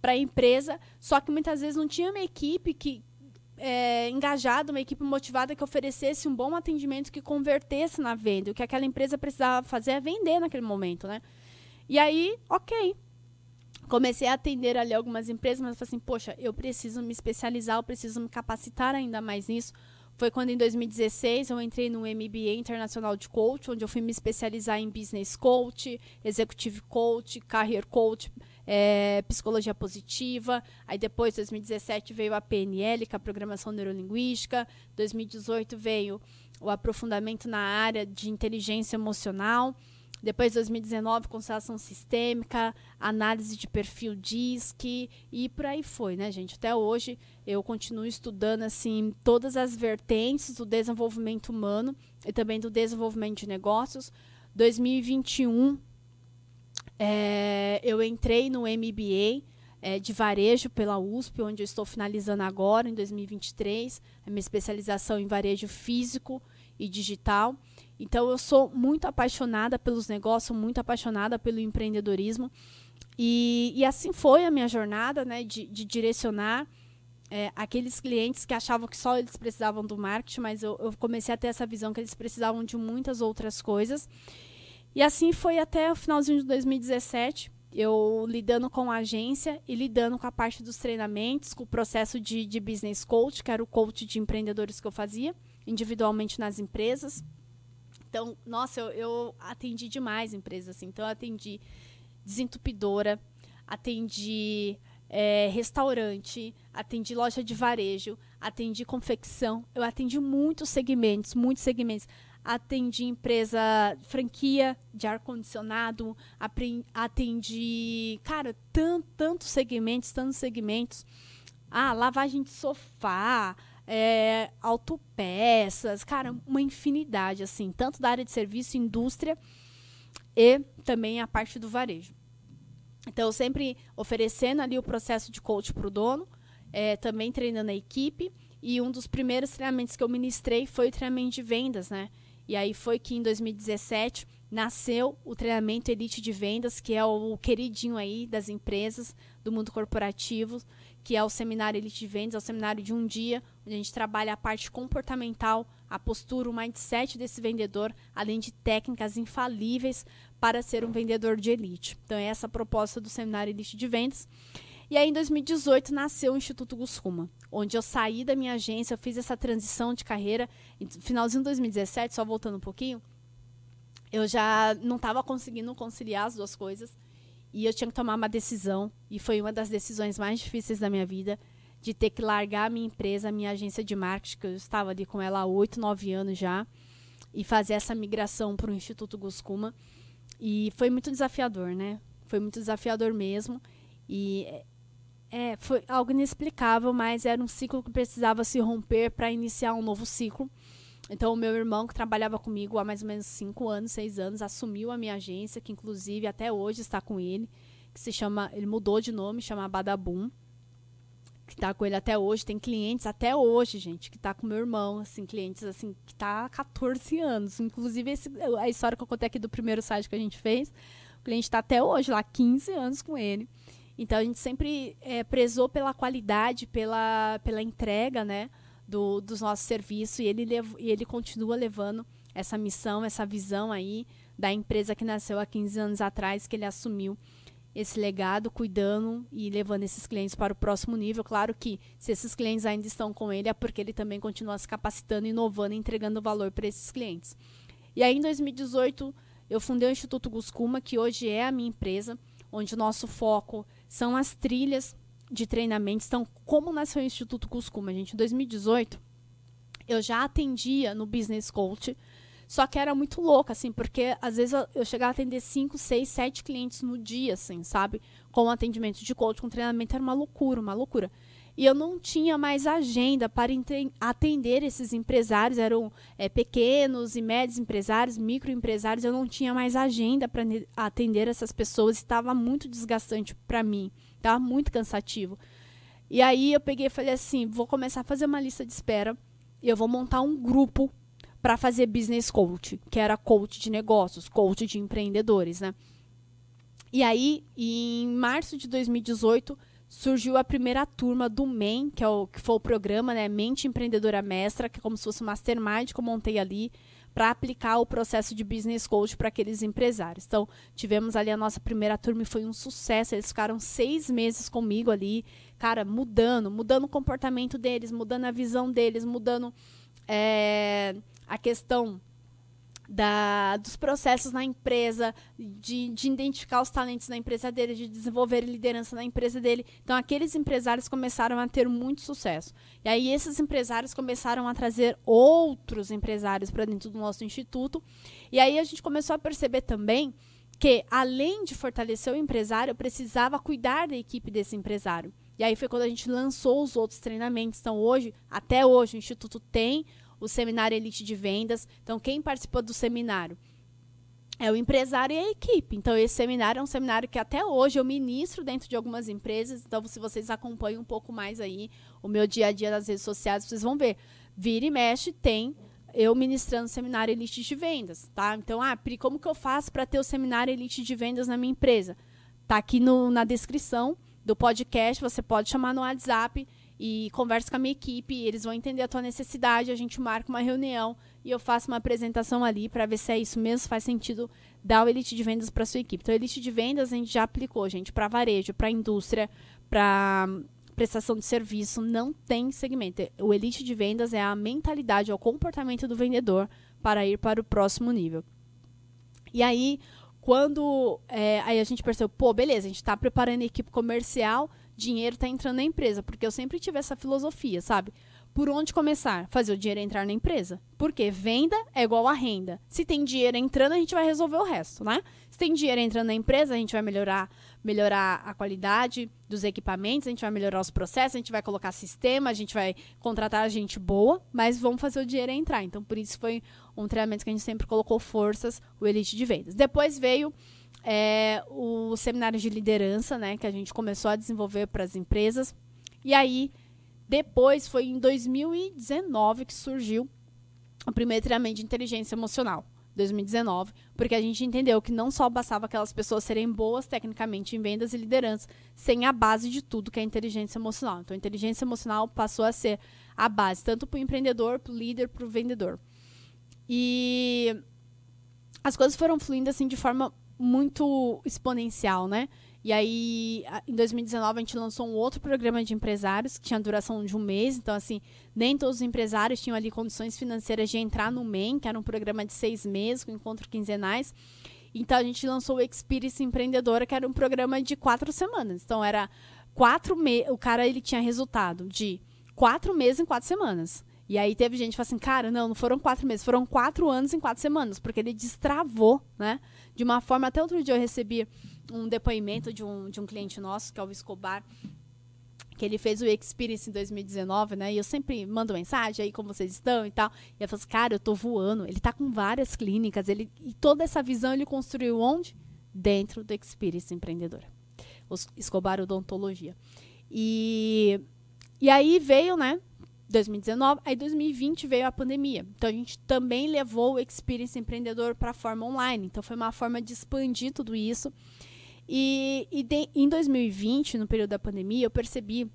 para a empresa, só que muitas vezes não tinha uma equipe que é, engajada, uma equipe motivada que oferecesse um bom atendimento que convertesse na venda. O que aquela empresa precisava fazer é vender naquele momento, né? E aí, ok, comecei a atender ali algumas empresas, mas eu falei assim, poxa, eu preciso me especializar, eu preciso me capacitar ainda mais nisso. Foi quando em 2016 eu entrei no MBA Internacional de Coach, onde eu fui me especializar em Business Coach, Executive Coach, Career Coach, é, Psicologia Positiva. Aí depois, 2017, veio a PNL, que é a Programação Neurolinguística. 2018 veio o aprofundamento na área de inteligência emocional. Depois, 2019, constelação sistêmica, análise de perfil DISC e por aí foi, né, gente? Até hoje eu continuo estudando assim todas as vertentes do desenvolvimento humano e também do desenvolvimento de negócios. 2021 é, eu entrei no MBA é, de varejo pela USP, onde eu estou finalizando agora, em 2023, a minha especialização em varejo físico e digital. Então eu sou muito apaixonada pelos negócios, muito apaixonada pelo empreendedorismo. E, e assim foi a minha jornada né, de, de direcionar é, aqueles clientes que achavam que só eles precisavam do marketing, mas eu, eu, comecei a ter essa visão que eles precisavam de muitas outras coisas. E assim foi até o finalzinho de 2017, eu lidando com a agência e lidando com a parte dos treinamentos, com o processo de, de business coach, que era o coach de empreendedores que eu fazia individualmente nas empresas. Então, nossa, eu, eu atendi demais empresas assim. Então, eu atendi desentupidora, atendi é, restaurante, atendi loja de varejo, atendi confecção. Eu atendi muitos segmentos, muitos segmentos. Atendi empresa franquia de ar-condicionado, atendi, cara, tanto, tantos segmentos, tantos segmentos. Ah, lavagem de sofá, é, autopeças, cara, uma infinidade, assim, tanto da área de serviço, indústria e também a parte do varejo. Então, sempre oferecendo ali o processo de coach para o dono, é, também treinando a equipe. E um dos primeiros treinamentos que eu ministrei foi o treinamento de vendas, né? E aí foi que em 2017 nasceu o treinamento Elite de Vendas, que é o queridinho aí das empresas do mundo corporativo, que é o seminário Elite de Vendas, é o seminário de um dia, onde a gente trabalha a parte comportamental, a postura, o mindset desse vendedor, além de técnicas infalíveis para ser um vendedor de elite. Então, é essa a proposta do seminário Elite de Vendas. E aí, em 2018, nasceu o Instituto Guscuma, onde eu saí da minha agência, eu fiz essa transição de carreira. finalzinho de 2017, só voltando um pouquinho, eu já não estava conseguindo conciliar as duas coisas. E eu tinha que tomar uma decisão, e foi uma das decisões mais difíceis da minha vida, de ter que largar a minha empresa, a minha agência de marketing, que eu estava ali com ela há oito, nove anos já, e fazer essa migração para o Instituto Guscuma. E foi muito desafiador, né? Foi muito desafiador mesmo. E é, foi algo inexplicável, mas era um ciclo que precisava se romper para iniciar um novo ciclo. Então, o meu irmão, que trabalhava comigo há mais ou menos cinco anos, seis anos, assumiu a minha agência, que inclusive até hoje está com ele, que se chama, ele mudou de nome, chama Badabum, que está com ele até hoje. Tem clientes até hoje, gente, que está com meu irmão, assim, clientes assim, que está há 14 anos. Inclusive, esse, a história que eu contei aqui do primeiro site que a gente fez, o cliente está até hoje lá, 15 anos com ele. Então, a gente sempre é, prezou pela qualidade, pela, pela entrega, né? Do, dos nossos serviços e ele, lev e ele continua levando essa missão, essa visão aí da empresa que nasceu há 15 anos atrás, que ele assumiu esse legado, cuidando e levando esses clientes para o próximo nível. Claro que se esses clientes ainda estão com ele, é porque ele também continua se capacitando, inovando e entregando valor para esses clientes. E aí, em 2018, eu fundei o Instituto Guscuma, que hoje é a minha empresa, onde o nosso foco são as trilhas de treinamentos. Então, como nasceu o Instituto Cuscuma, gente? Em 2018, eu já atendia no Business Coach, só que era muito louca, assim, porque às vezes eu chegava a atender 5, 6, 7 clientes no dia, assim, sabe? Com atendimento de coach, com treinamento, era uma loucura, uma loucura. E eu não tinha mais agenda para atender esses empresários, eram é, pequenos e médios empresários, microempresários, eu não tinha mais agenda para atender essas pessoas, estava muito desgastante para mim. Tava muito cansativo. E aí eu peguei e falei assim: vou começar a fazer uma lista de espera e eu vou montar um grupo para fazer business coach, que era coach de negócios, coach de empreendedores, né? E aí, em março de 2018, surgiu a primeira turma do MEN, que, é o, que foi o programa, né? Mente Empreendedora Mestra, que é como se fosse um mastermind que eu montei ali para aplicar o processo de business coach para aqueles empresários. Então, tivemos ali a nossa primeira turma e foi um sucesso. Eles ficaram seis meses comigo ali, cara, mudando, mudando o comportamento deles, mudando a visão deles, mudando é, a questão da, dos processos na empresa, de, de, identificar os talentos na empresa dele, de desenvolver liderança na empresa dele. Então, aqueles empresários começaram a ter muito sucesso. E aí, esses empresários começaram a trazer outros empresários para dentro do nosso instituto. E aí, a gente começou a perceber também que, além de fortalecer o empresário, precisava cuidar da equipe desse empresário. E aí foi quando a gente lançou os outros treinamentos. Então, hoje, até hoje, o Instituto tem o Seminário Elite de Vendas. Então, quem participou do seminário é o empresário e a equipe. Então, esse seminário é um seminário que até hoje eu ministro dentro de algumas empresas. Então, se vocês acompanham um pouco mais aí o meu dia a dia nas redes sociais, vocês vão ver. Vira e mexe tem eu ministrando seminário Elite de Vendas, tá? Então, ah, Pri, como que eu faço para ter o seminário Elite de Vendas na minha empresa? Tá aqui no, na descrição do podcast, você pode chamar no WhatsApp e converso com a minha equipe, eles vão entender a tua necessidade, a gente marca uma reunião e eu faço uma apresentação ali para ver se é isso mesmo, faz sentido dar o elite de vendas para sua equipe. Então, o elite de vendas a gente já aplicou, gente, para varejo, para indústria, para prestação de serviço, não tem segmento. O elite de vendas é a mentalidade, é o comportamento do vendedor para ir para o próximo nível. E aí, quando é, aí a gente percebeu, pô, beleza, a gente está preparando a equipe comercial, dinheiro está entrando na empresa, porque eu sempre tive essa filosofia, sabe? Por onde começar? Fazer o dinheiro entrar na empresa. Porque venda é igual a renda. Se tem dinheiro entrando, a gente vai resolver o resto, né? Se tem dinheiro entrando na empresa, a gente vai melhorar, melhorar a qualidade dos equipamentos, a gente vai melhorar os processos, a gente vai colocar sistema, a gente vai contratar gente boa, mas vamos fazer o dinheiro entrar. Então, por isso foi um treinamento que a gente sempre colocou forças, o Elite de Vendas. Depois veio é, o seminário de liderança, né, que a gente começou a desenvolver para as empresas. E aí, depois, foi em 2019 que surgiu o primeiro treinamento de inteligência emocional. 2019, porque a gente entendeu que não só bastava aquelas pessoas serem boas tecnicamente em vendas e liderança, sem a base de tudo que é inteligência emocional. Então, inteligência emocional passou a ser a base, tanto para o empreendedor, para o líder, para o vendedor. E as coisas foram fluindo assim de forma muito exponencial, né? E aí, em 2019, a gente lançou um outro programa de empresários, que tinha duração de um mês. Então, assim, nem todos os empresários tinham ali condições financeiras de entrar no MEN, que era um programa de seis meses, com encontros quinzenais. Então, a gente lançou o Experience Empreendedora, que era um programa de quatro semanas. Então, era quatro meses. O cara, ele tinha resultado de quatro meses em quatro semanas. E aí teve gente que falou assim, cara, não, não foram quatro meses, foram quatro anos em quatro semanas, porque ele destravou, né? De uma forma, até outro dia eu recebi um depoimento de um, de um cliente nosso, que é o Escobar, que ele fez o Experience em 2019, né? E eu sempre mando mensagem aí como vocês estão e tal. E eu falo assim, cara, eu tô voando. Ele tá com várias clínicas, ele e toda essa visão ele construiu onde? Dentro do Experience Empreendedora. Escobar Odontologia. E e aí veio, né? 2019, aí 2020 veio a pandemia. Então a gente também levou o Experience Empreendedor para a forma online. Então foi uma forma de expandir tudo isso. E, e de, em 2020, no período da pandemia, eu percebi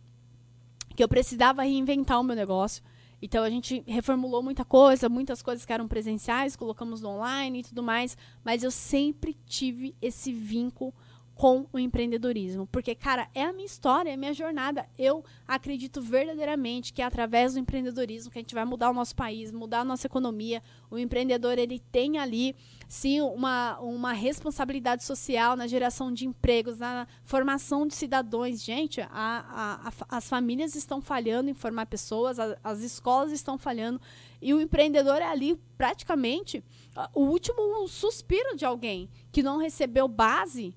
que eu precisava reinventar o meu negócio. Então a gente reformulou muita coisa, muitas coisas que eram presenciais, colocamos no online e tudo mais, mas eu sempre tive esse vínculo com o empreendedorismo. Porque, cara, é a minha história, é a minha jornada. Eu acredito verdadeiramente que é através do empreendedorismo que a gente vai mudar o nosso país, mudar a nossa economia. O empreendedor, ele tem ali, sim, uma, uma responsabilidade social na geração de empregos, na formação de cidadãos. Gente, a, a, a, as famílias estão falhando em formar pessoas, as escolas estão falhando. E o empreendedor é ali praticamente o último suspiro de alguém que não recebeu base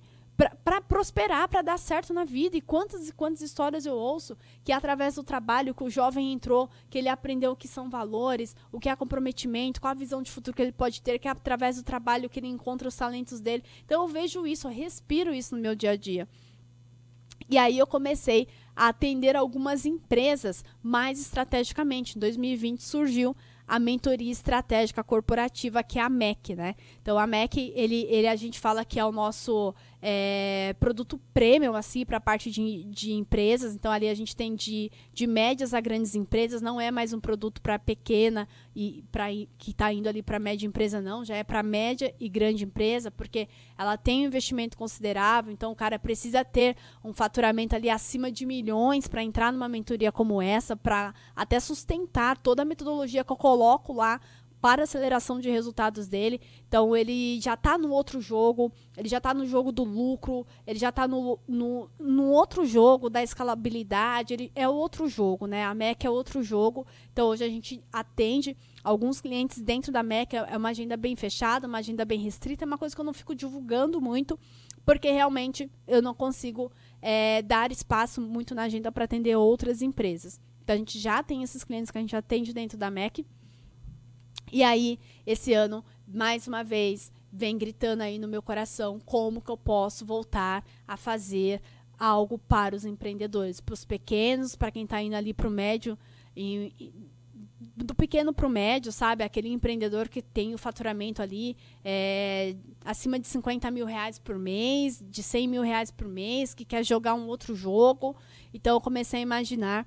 para prosperar, para dar certo na vida. E quantas e quantas histórias eu ouço que através do trabalho que o jovem entrou, que ele aprendeu o que são valores, o que é comprometimento, qual a visão de futuro que ele pode ter, que é através do trabalho que ele encontra os talentos dele. Então eu vejo isso, eu respiro isso no meu dia a dia. E aí eu comecei a atender algumas empresas mais estrategicamente. Em 2020 surgiu a mentoria estratégica corporativa, que é a MEC, né? Então a MEC, ele, ele a gente fala que é o nosso é, produto premium, assim, para a parte de, de empresas. Então, ali a gente tem de, de médias a grandes empresas, não é mais um produto para pequena e para que está indo ali para média empresa, não, já é para média e grande empresa, porque ela tem um investimento considerável, então o cara precisa ter um faturamento ali acima de milhões para entrar numa mentoria como essa, para até sustentar toda a metodologia que eu coloco lá para aceleração de resultados dele. Então ele já está no outro jogo, ele já está no jogo do lucro, ele já está no, no, no, outro jogo da escalabilidade, ele é outro jogo, né? A MEC é outro jogo. Então hoje a gente atende alguns clientes dentro da MEC, é uma agenda bem fechada, uma agenda bem restrita, é uma coisa que eu não fico divulgando muito, porque realmente eu não consigo é, dar espaço muito na agenda para atender outras empresas. Então a gente já tem esses clientes que a gente atende dentro da MEC e aí, esse ano, mais uma vez, vem gritando aí no meu coração como que eu posso voltar a fazer algo para os empreendedores, para os pequenos, para quem está indo ali para o médio, e, e, do pequeno para o médio, sabe? Aquele empreendedor que tem o faturamento ali é, acima de 50 mil reais por mês, de 100 mil reais por mês, que quer jogar um outro jogo. Então, eu comecei a imaginar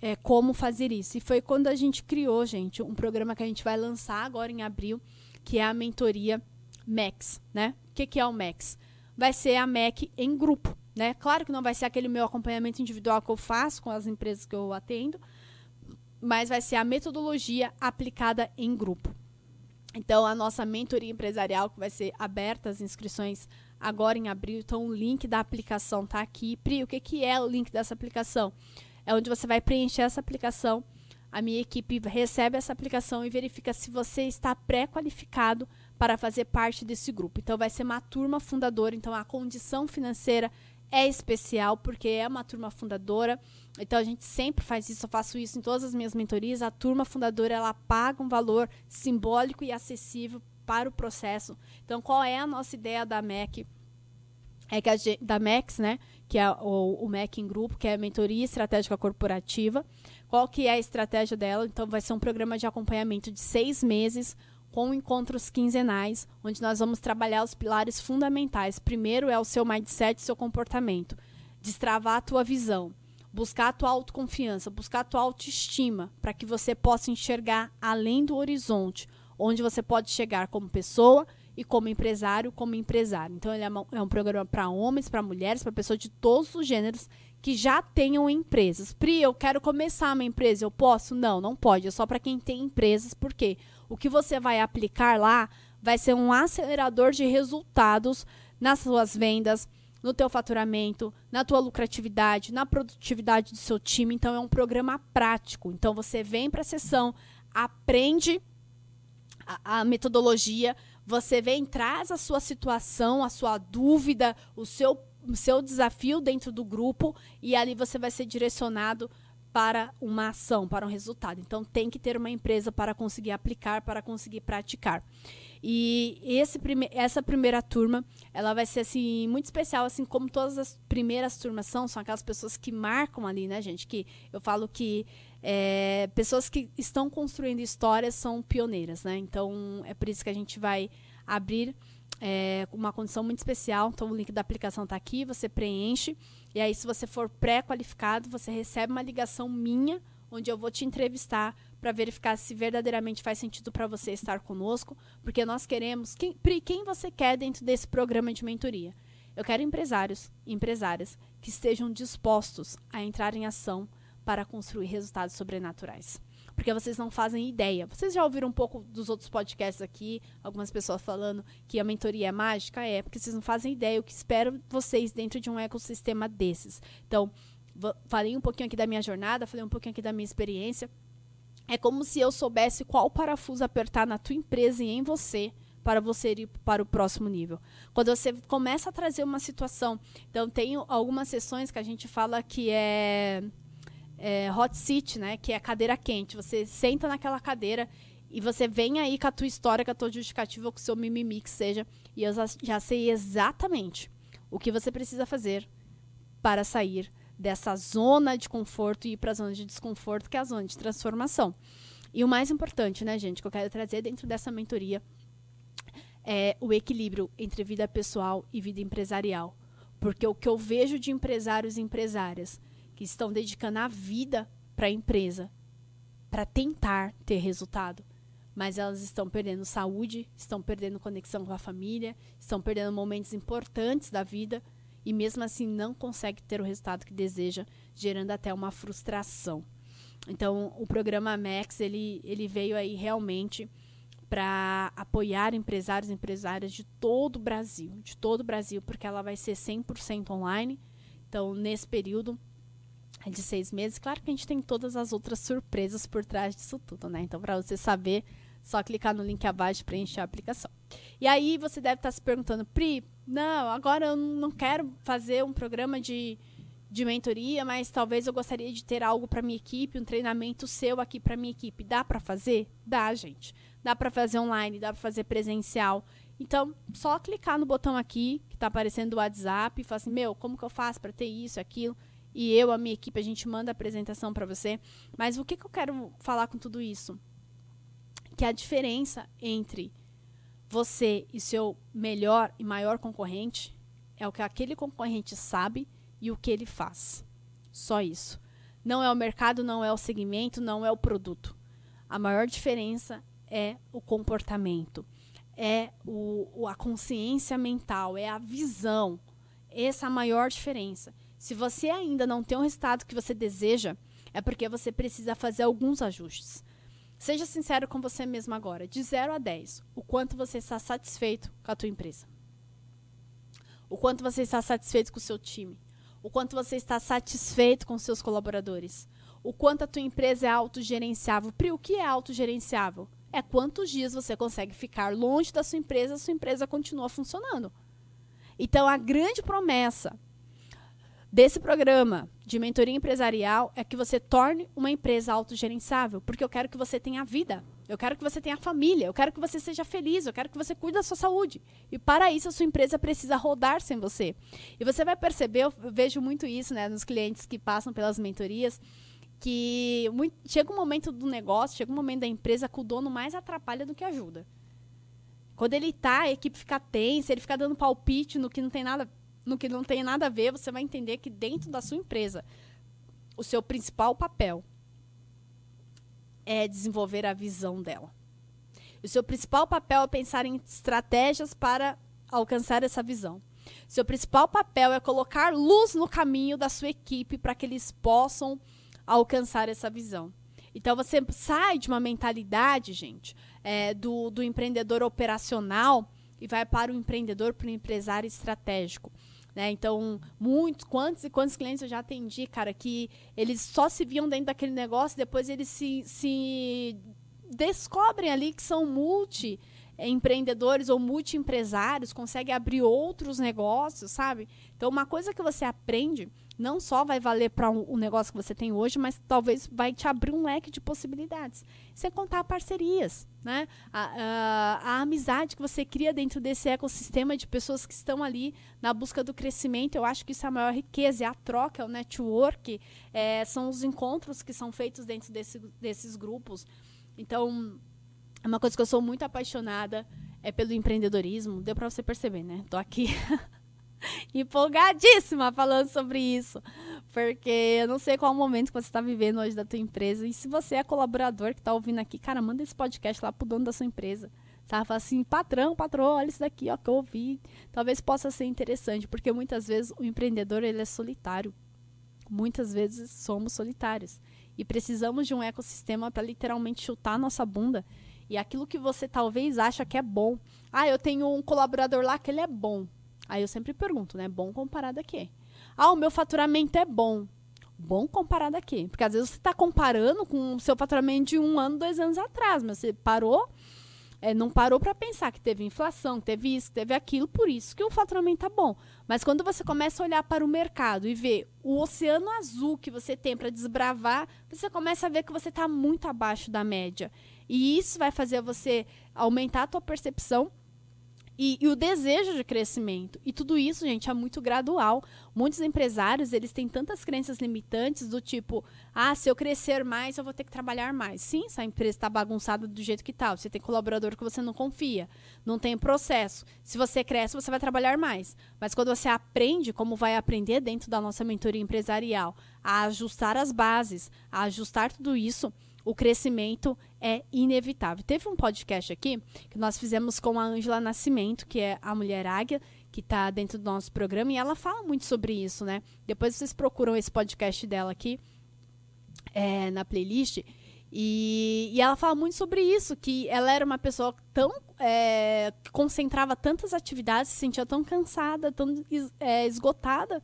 é, como fazer isso. E foi quando a gente criou, gente, um programa que a gente vai lançar agora em abril, que é a mentoria Max, né? O que, que é o Max? Vai ser a MEC em grupo, né? Claro que não vai ser aquele meu acompanhamento individual que eu faço com as empresas que eu atendo, mas vai ser a metodologia aplicada em grupo. Então, a nossa mentoria empresarial, que vai ser aberta as inscrições agora em abril. Então, o link da aplicação está aqui. Pri, o que, que é o link dessa aplicação? É onde você vai preencher essa aplicação. A minha equipe recebe essa aplicação e verifica se você está pré-qualificado para fazer parte desse grupo. Então, vai ser uma turma fundadora. Então, a condição financeira é especial porque é uma turma fundadora. Então a gente sempre faz isso, eu faço isso em todas as minhas mentorias. A turma fundadora ela paga um valor simbólico e acessível para o processo. Então qual é a nossa ideia da MEC? É que a, da MEX, né? Que é o, o MEC em grupo, que é a mentoria estratégica corporativa. Qual que é a estratégia dela? Então, vai ser um programa de acompanhamento de seis meses, com encontros quinzenais, onde nós vamos trabalhar os pilares fundamentais. Primeiro é o seu mindset, seu comportamento. Destravar a tua visão. Buscar a tua autoconfiança, buscar a tua autoestima, para que você possa enxergar além do horizonte, onde você pode chegar como pessoa e como empresário, como empresário. Então, ele é, uma, é um programa para homens, para mulheres, para pessoas de todos os gêneros que já tenham empresas. Pri, eu quero começar uma empresa, eu posso? Não, não pode. É só para quem tem empresas, porque o que você vai aplicar lá vai ser um acelerador de resultados nas suas vendas, no teu faturamento, na tua lucratividade, na produtividade do seu time. Então é um programa prático. Então você vem para a sessão, aprende a, a metodologia, você vem, traz a sua situação, a sua dúvida, o seu seu desafio dentro do grupo e ali você vai ser direcionado para uma ação, para um resultado. Então tem que ter uma empresa para conseguir aplicar, para conseguir praticar. E esse prime essa primeira turma, ela vai ser assim muito especial, assim como todas as primeiras turmas são, são aquelas pessoas que marcam ali, né, gente? Que eu falo que é, pessoas que estão construindo histórias são pioneiras, né? Então é por isso que a gente vai abrir é, uma condição muito especial. Então, o link da aplicação está aqui, você preenche. E aí, se você for pré-qualificado, você recebe uma ligação minha, onde eu vou te entrevistar para verificar se verdadeiramente faz sentido para você estar conosco, porque nós queremos. Quem, quem você quer dentro desse programa de mentoria? Eu quero empresários e empresárias que estejam dispostos a entrar em ação para construir resultados sobrenaturais porque vocês não fazem ideia. Vocês já ouviram um pouco dos outros podcasts aqui, algumas pessoas falando que a mentoria é mágica? É, porque vocês não fazem ideia o que espero vocês dentro de um ecossistema desses. Então, falei um pouquinho aqui da minha jornada, falei um pouquinho aqui da minha experiência. É como se eu soubesse qual parafuso apertar na tua empresa e em você para você ir para o próximo nível. Quando você começa a trazer uma situação, então tem algumas sessões que a gente fala que é é, hot seat, né? Que é cadeira quente. Você senta naquela cadeira e você vem aí com a tua história, com a tua justificativa, com o seu mimimi, que seja. E eu já sei exatamente o que você precisa fazer para sair dessa zona de conforto e ir para a zona de desconforto, que é a zona de transformação. E o mais importante, né, gente, que eu quero trazer dentro dessa mentoria é o equilíbrio entre vida pessoal e vida empresarial. Porque o que eu vejo de empresários e empresárias que estão dedicando a vida para a empresa para tentar ter resultado, mas elas estão perdendo saúde, estão perdendo conexão com a família, estão perdendo momentos importantes da vida e mesmo assim não consegue ter o resultado que deseja, gerando até uma frustração. Então, o programa Max, ele, ele veio aí realmente para apoiar empresários e empresárias de todo o Brasil, de todo o Brasil, porque ela vai ser 100% online. Então, nesse período, de seis meses. Claro que a gente tem todas as outras surpresas por trás disso tudo, né? Então, para você saber, só clicar no link abaixo e preencher a aplicação. E aí você deve estar tá se perguntando, Pri, não, agora eu não quero fazer um programa de, de mentoria, mas talvez eu gostaria de ter algo para minha equipe, um treinamento seu aqui para minha equipe. Dá para fazer? Dá, gente. Dá para fazer online, dá para fazer presencial. Então, só clicar no botão aqui, que está aparecendo o WhatsApp, e falar assim, meu, como que eu faço para ter isso, aquilo? e eu, a minha equipe, a gente manda a apresentação para você. Mas o que, que eu quero falar com tudo isso? Que a diferença entre você e seu melhor e maior concorrente é o que aquele concorrente sabe e o que ele faz. Só isso. Não é o mercado, não é o segmento, não é o produto. A maior diferença é o comportamento, é o, a consciência mental, é a visão. Essa é a maior diferença. Se você ainda não tem o resultado que você deseja, é porque você precisa fazer alguns ajustes. Seja sincero com você mesmo agora, de 0 a 10, o quanto você está satisfeito com a tua empresa. O quanto você está satisfeito com o seu time. O quanto você está satisfeito com seus colaboradores. O quanto a tua empresa é autogerenciável. Pri, o que é autogerenciável? É quantos dias você consegue ficar longe da sua empresa, a sua empresa continua funcionando. Então, a grande promessa desse programa de mentoria empresarial é que você torne uma empresa autogerenciável, porque eu quero que você tenha vida, eu quero que você tenha família, eu quero que você seja feliz, eu quero que você cuide da sua saúde. E para isso a sua empresa precisa rodar sem você. E você vai perceber, eu vejo muito isso, né, nos clientes que passam pelas mentorias, que muito, chega um momento do negócio, chega um momento da empresa que o dono mais atrapalha do que ajuda. Quando ele tá, a equipe fica tensa, ele fica dando palpite no que não tem nada no que não tem nada a ver, você vai entender que dentro da sua empresa, o seu principal papel é desenvolver a visão dela. O seu principal papel é pensar em estratégias para alcançar essa visão. O seu principal papel é colocar luz no caminho da sua equipe para que eles possam alcançar essa visão. Então você sai de uma mentalidade, gente, é, do, do empreendedor operacional e vai para o empreendedor, para o empresário estratégico. Né? Então, muitos, quantos e quantos clientes eu já atendi, cara, que eles só se viam dentro daquele negócio, depois eles se, se descobrem ali que são multi empreendedores ou multiempresários, consegue abrir outros negócios, sabe? Então, uma coisa que você aprende não só vai valer para o um, negócio que você tem hoje, mas talvez vai te abrir um leque de possibilidades. Sem contar parcerias, né? A, a, a, amizade que você cria dentro desse ecossistema de pessoas que estão ali na busca do crescimento, eu acho que isso é a maior riqueza, é a troca, é o network, é, são os encontros que são feitos dentro desse, desses grupos. Então, é uma coisa que eu sou muito apaixonada é pelo empreendedorismo. Deu para você perceber, né? Tô aqui empolgadíssima falando sobre isso. Porque eu não sei qual o momento que você está vivendo hoje da tua empresa. E se você é colaborador que está ouvindo aqui, cara, manda esse podcast lá pro dono da sua empresa. Sabe? Fala assim, patrão, patrão, olha isso daqui, ó, que eu ouvi. Talvez possa ser interessante, porque muitas vezes o empreendedor, ele é solitário. Muitas vezes somos solitários. E precisamos de um ecossistema para literalmente chutar nossa bunda. E aquilo que você talvez acha que é bom. Ah, eu tenho um colaborador lá que ele é bom. Aí eu sempre pergunto, né? Bom comparado a quê? Ah, o meu faturamento é bom. Bom comparado a quê? Porque às vezes você está comparando com o seu faturamento de um ano, dois anos atrás, mas você parou, é, não parou para pensar que teve inflação, que teve isso, que teve aquilo, por isso que o faturamento tá bom. Mas quando você começa a olhar para o mercado e ver o oceano azul que você tem para desbravar, você começa a ver que você está muito abaixo da média. E isso vai fazer você aumentar a tua percepção e, e, o desejo de crescimento. E tudo isso, gente, é muito gradual. Muitos empresários, eles têm tantas crenças limitantes do tipo, ah, se eu crescer mais, eu vou ter que trabalhar mais. Sim, se a empresa está bagunçada do jeito que está. Você tem colaborador que você não confia. Não tem processo. Se você cresce, você vai trabalhar mais. Mas quando você aprende, como vai aprender dentro da nossa mentoria empresarial, a ajustar as bases, a ajustar tudo isso, o crescimento é inevitável. Teve um podcast aqui que nós fizemos com a Ângela Nascimento, que é a mulher águia, que está dentro do nosso programa, e ela fala muito sobre isso, né? Depois vocês procuram esse podcast dela aqui é, na playlist. E, e, ela fala muito sobre isso, que ela era uma pessoa tão. É, que concentrava tantas atividades, se sentia tão cansada, tão é, esgotada.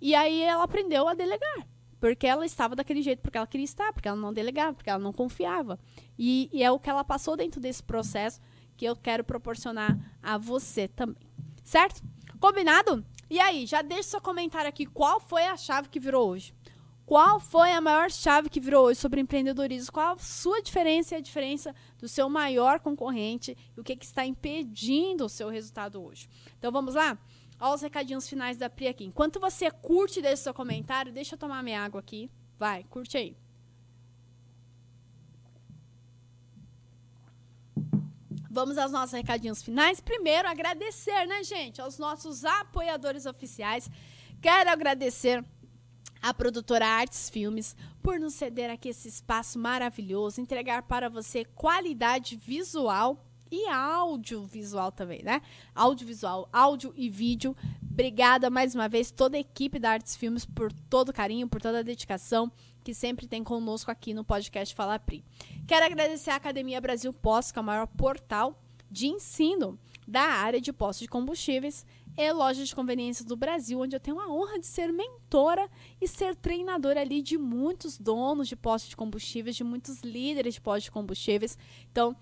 E aí ela aprendeu a delegar. Porque ela estava daquele jeito, porque ela queria estar, porque ela não delegava, porque ela não confiava. E, e é o que ela passou dentro desse processo que eu quero proporcionar a você também. Certo? Combinado? E aí, já deixa seu comentário aqui. Qual foi a chave que virou hoje? Qual foi a maior chave que virou hoje sobre empreendedorismo? Qual a sua diferença e a diferença do seu maior concorrente? E o que, que está impedindo o seu resultado hoje? Então vamos lá? Olha os recadinhos finais da Pri aqui. Enquanto você curte desse seu comentário, deixa eu tomar minha água aqui. Vai, curte aí. Vamos aos nossos recadinhos finais. Primeiro, agradecer, né, gente, aos nossos apoiadores oficiais. Quero agradecer a produtora Artes Filmes por nos ceder aqui esse espaço maravilhoso, entregar para você qualidade visual e audiovisual também, né? Audiovisual, áudio e vídeo. Obrigada mais uma vez toda a equipe da Artes Filmes por todo o carinho, por toda a dedicação que sempre tem conosco aqui no podcast Fala Pri. Quero agradecer à Academia Brasil Posto, que é o maior portal de ensino da área de postos de combustíveis e lojas de conveniência do Brasil, onde eu tenho a honra de ser mentora e ser treinadora ali de muitos donos de postos de combustíveis, de muitos líderes de postos de combustíveis. Então,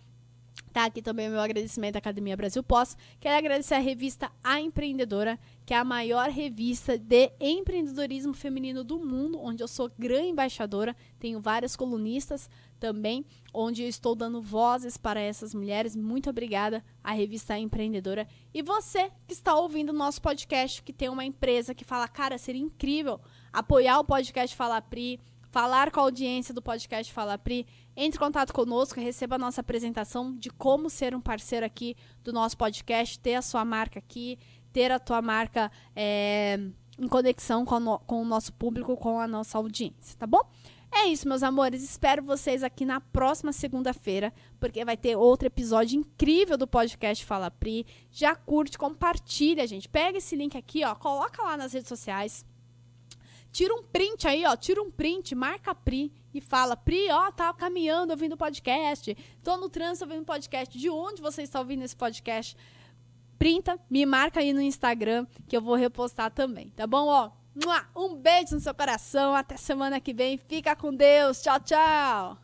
Tá aqui também o meu agradecimento à Academia Brasil Pós. Quero agradecer a revista A Empreendedora, que é a maior revista de empreendedorismo feminino do mundo, onde eu sou grande embaixadora. Tenho várias colunistas também, onde eu estou dando vozes para essas mulheres. Muito obrigada à revista A Empreendedora. E você que está ouvindo o nosso podcast, que tem uma empresa que fala, cara, seria incrível apoiar o podcast Fala Pri, falar com a audiência do podcast Fala Pri, entre em contato conosco, receba a nossa apresentação de como ser um parceiro aqui do nosso podcast, ter a sua marca aqui, ter a tua marca é, em conexão com, no, com o nosso público, com a nossa audiência, tá bom? É isso, meus amores. Espero vocês aqui na próxima segunda-feira, porque vai ter outro episódio incrível do podcast Fala Pri. Já curte, compartilha, gente. Pega esse link aqui, ó, coloca lá nas redes sociais Tira um print aí, ó. Tira um print, marca a Pri e fala: Pri, ó, tá caminhando ouvindo podcast. Tô no trânsito ouvindo podcast. De onde você está ouvindo esse podcast? Printa, me marca aí no Instagram que eu vou repostar também, tá bom? Ó, um beijo no seu coração. Até semana que vem. Fica com Deus. Tchau, tchau.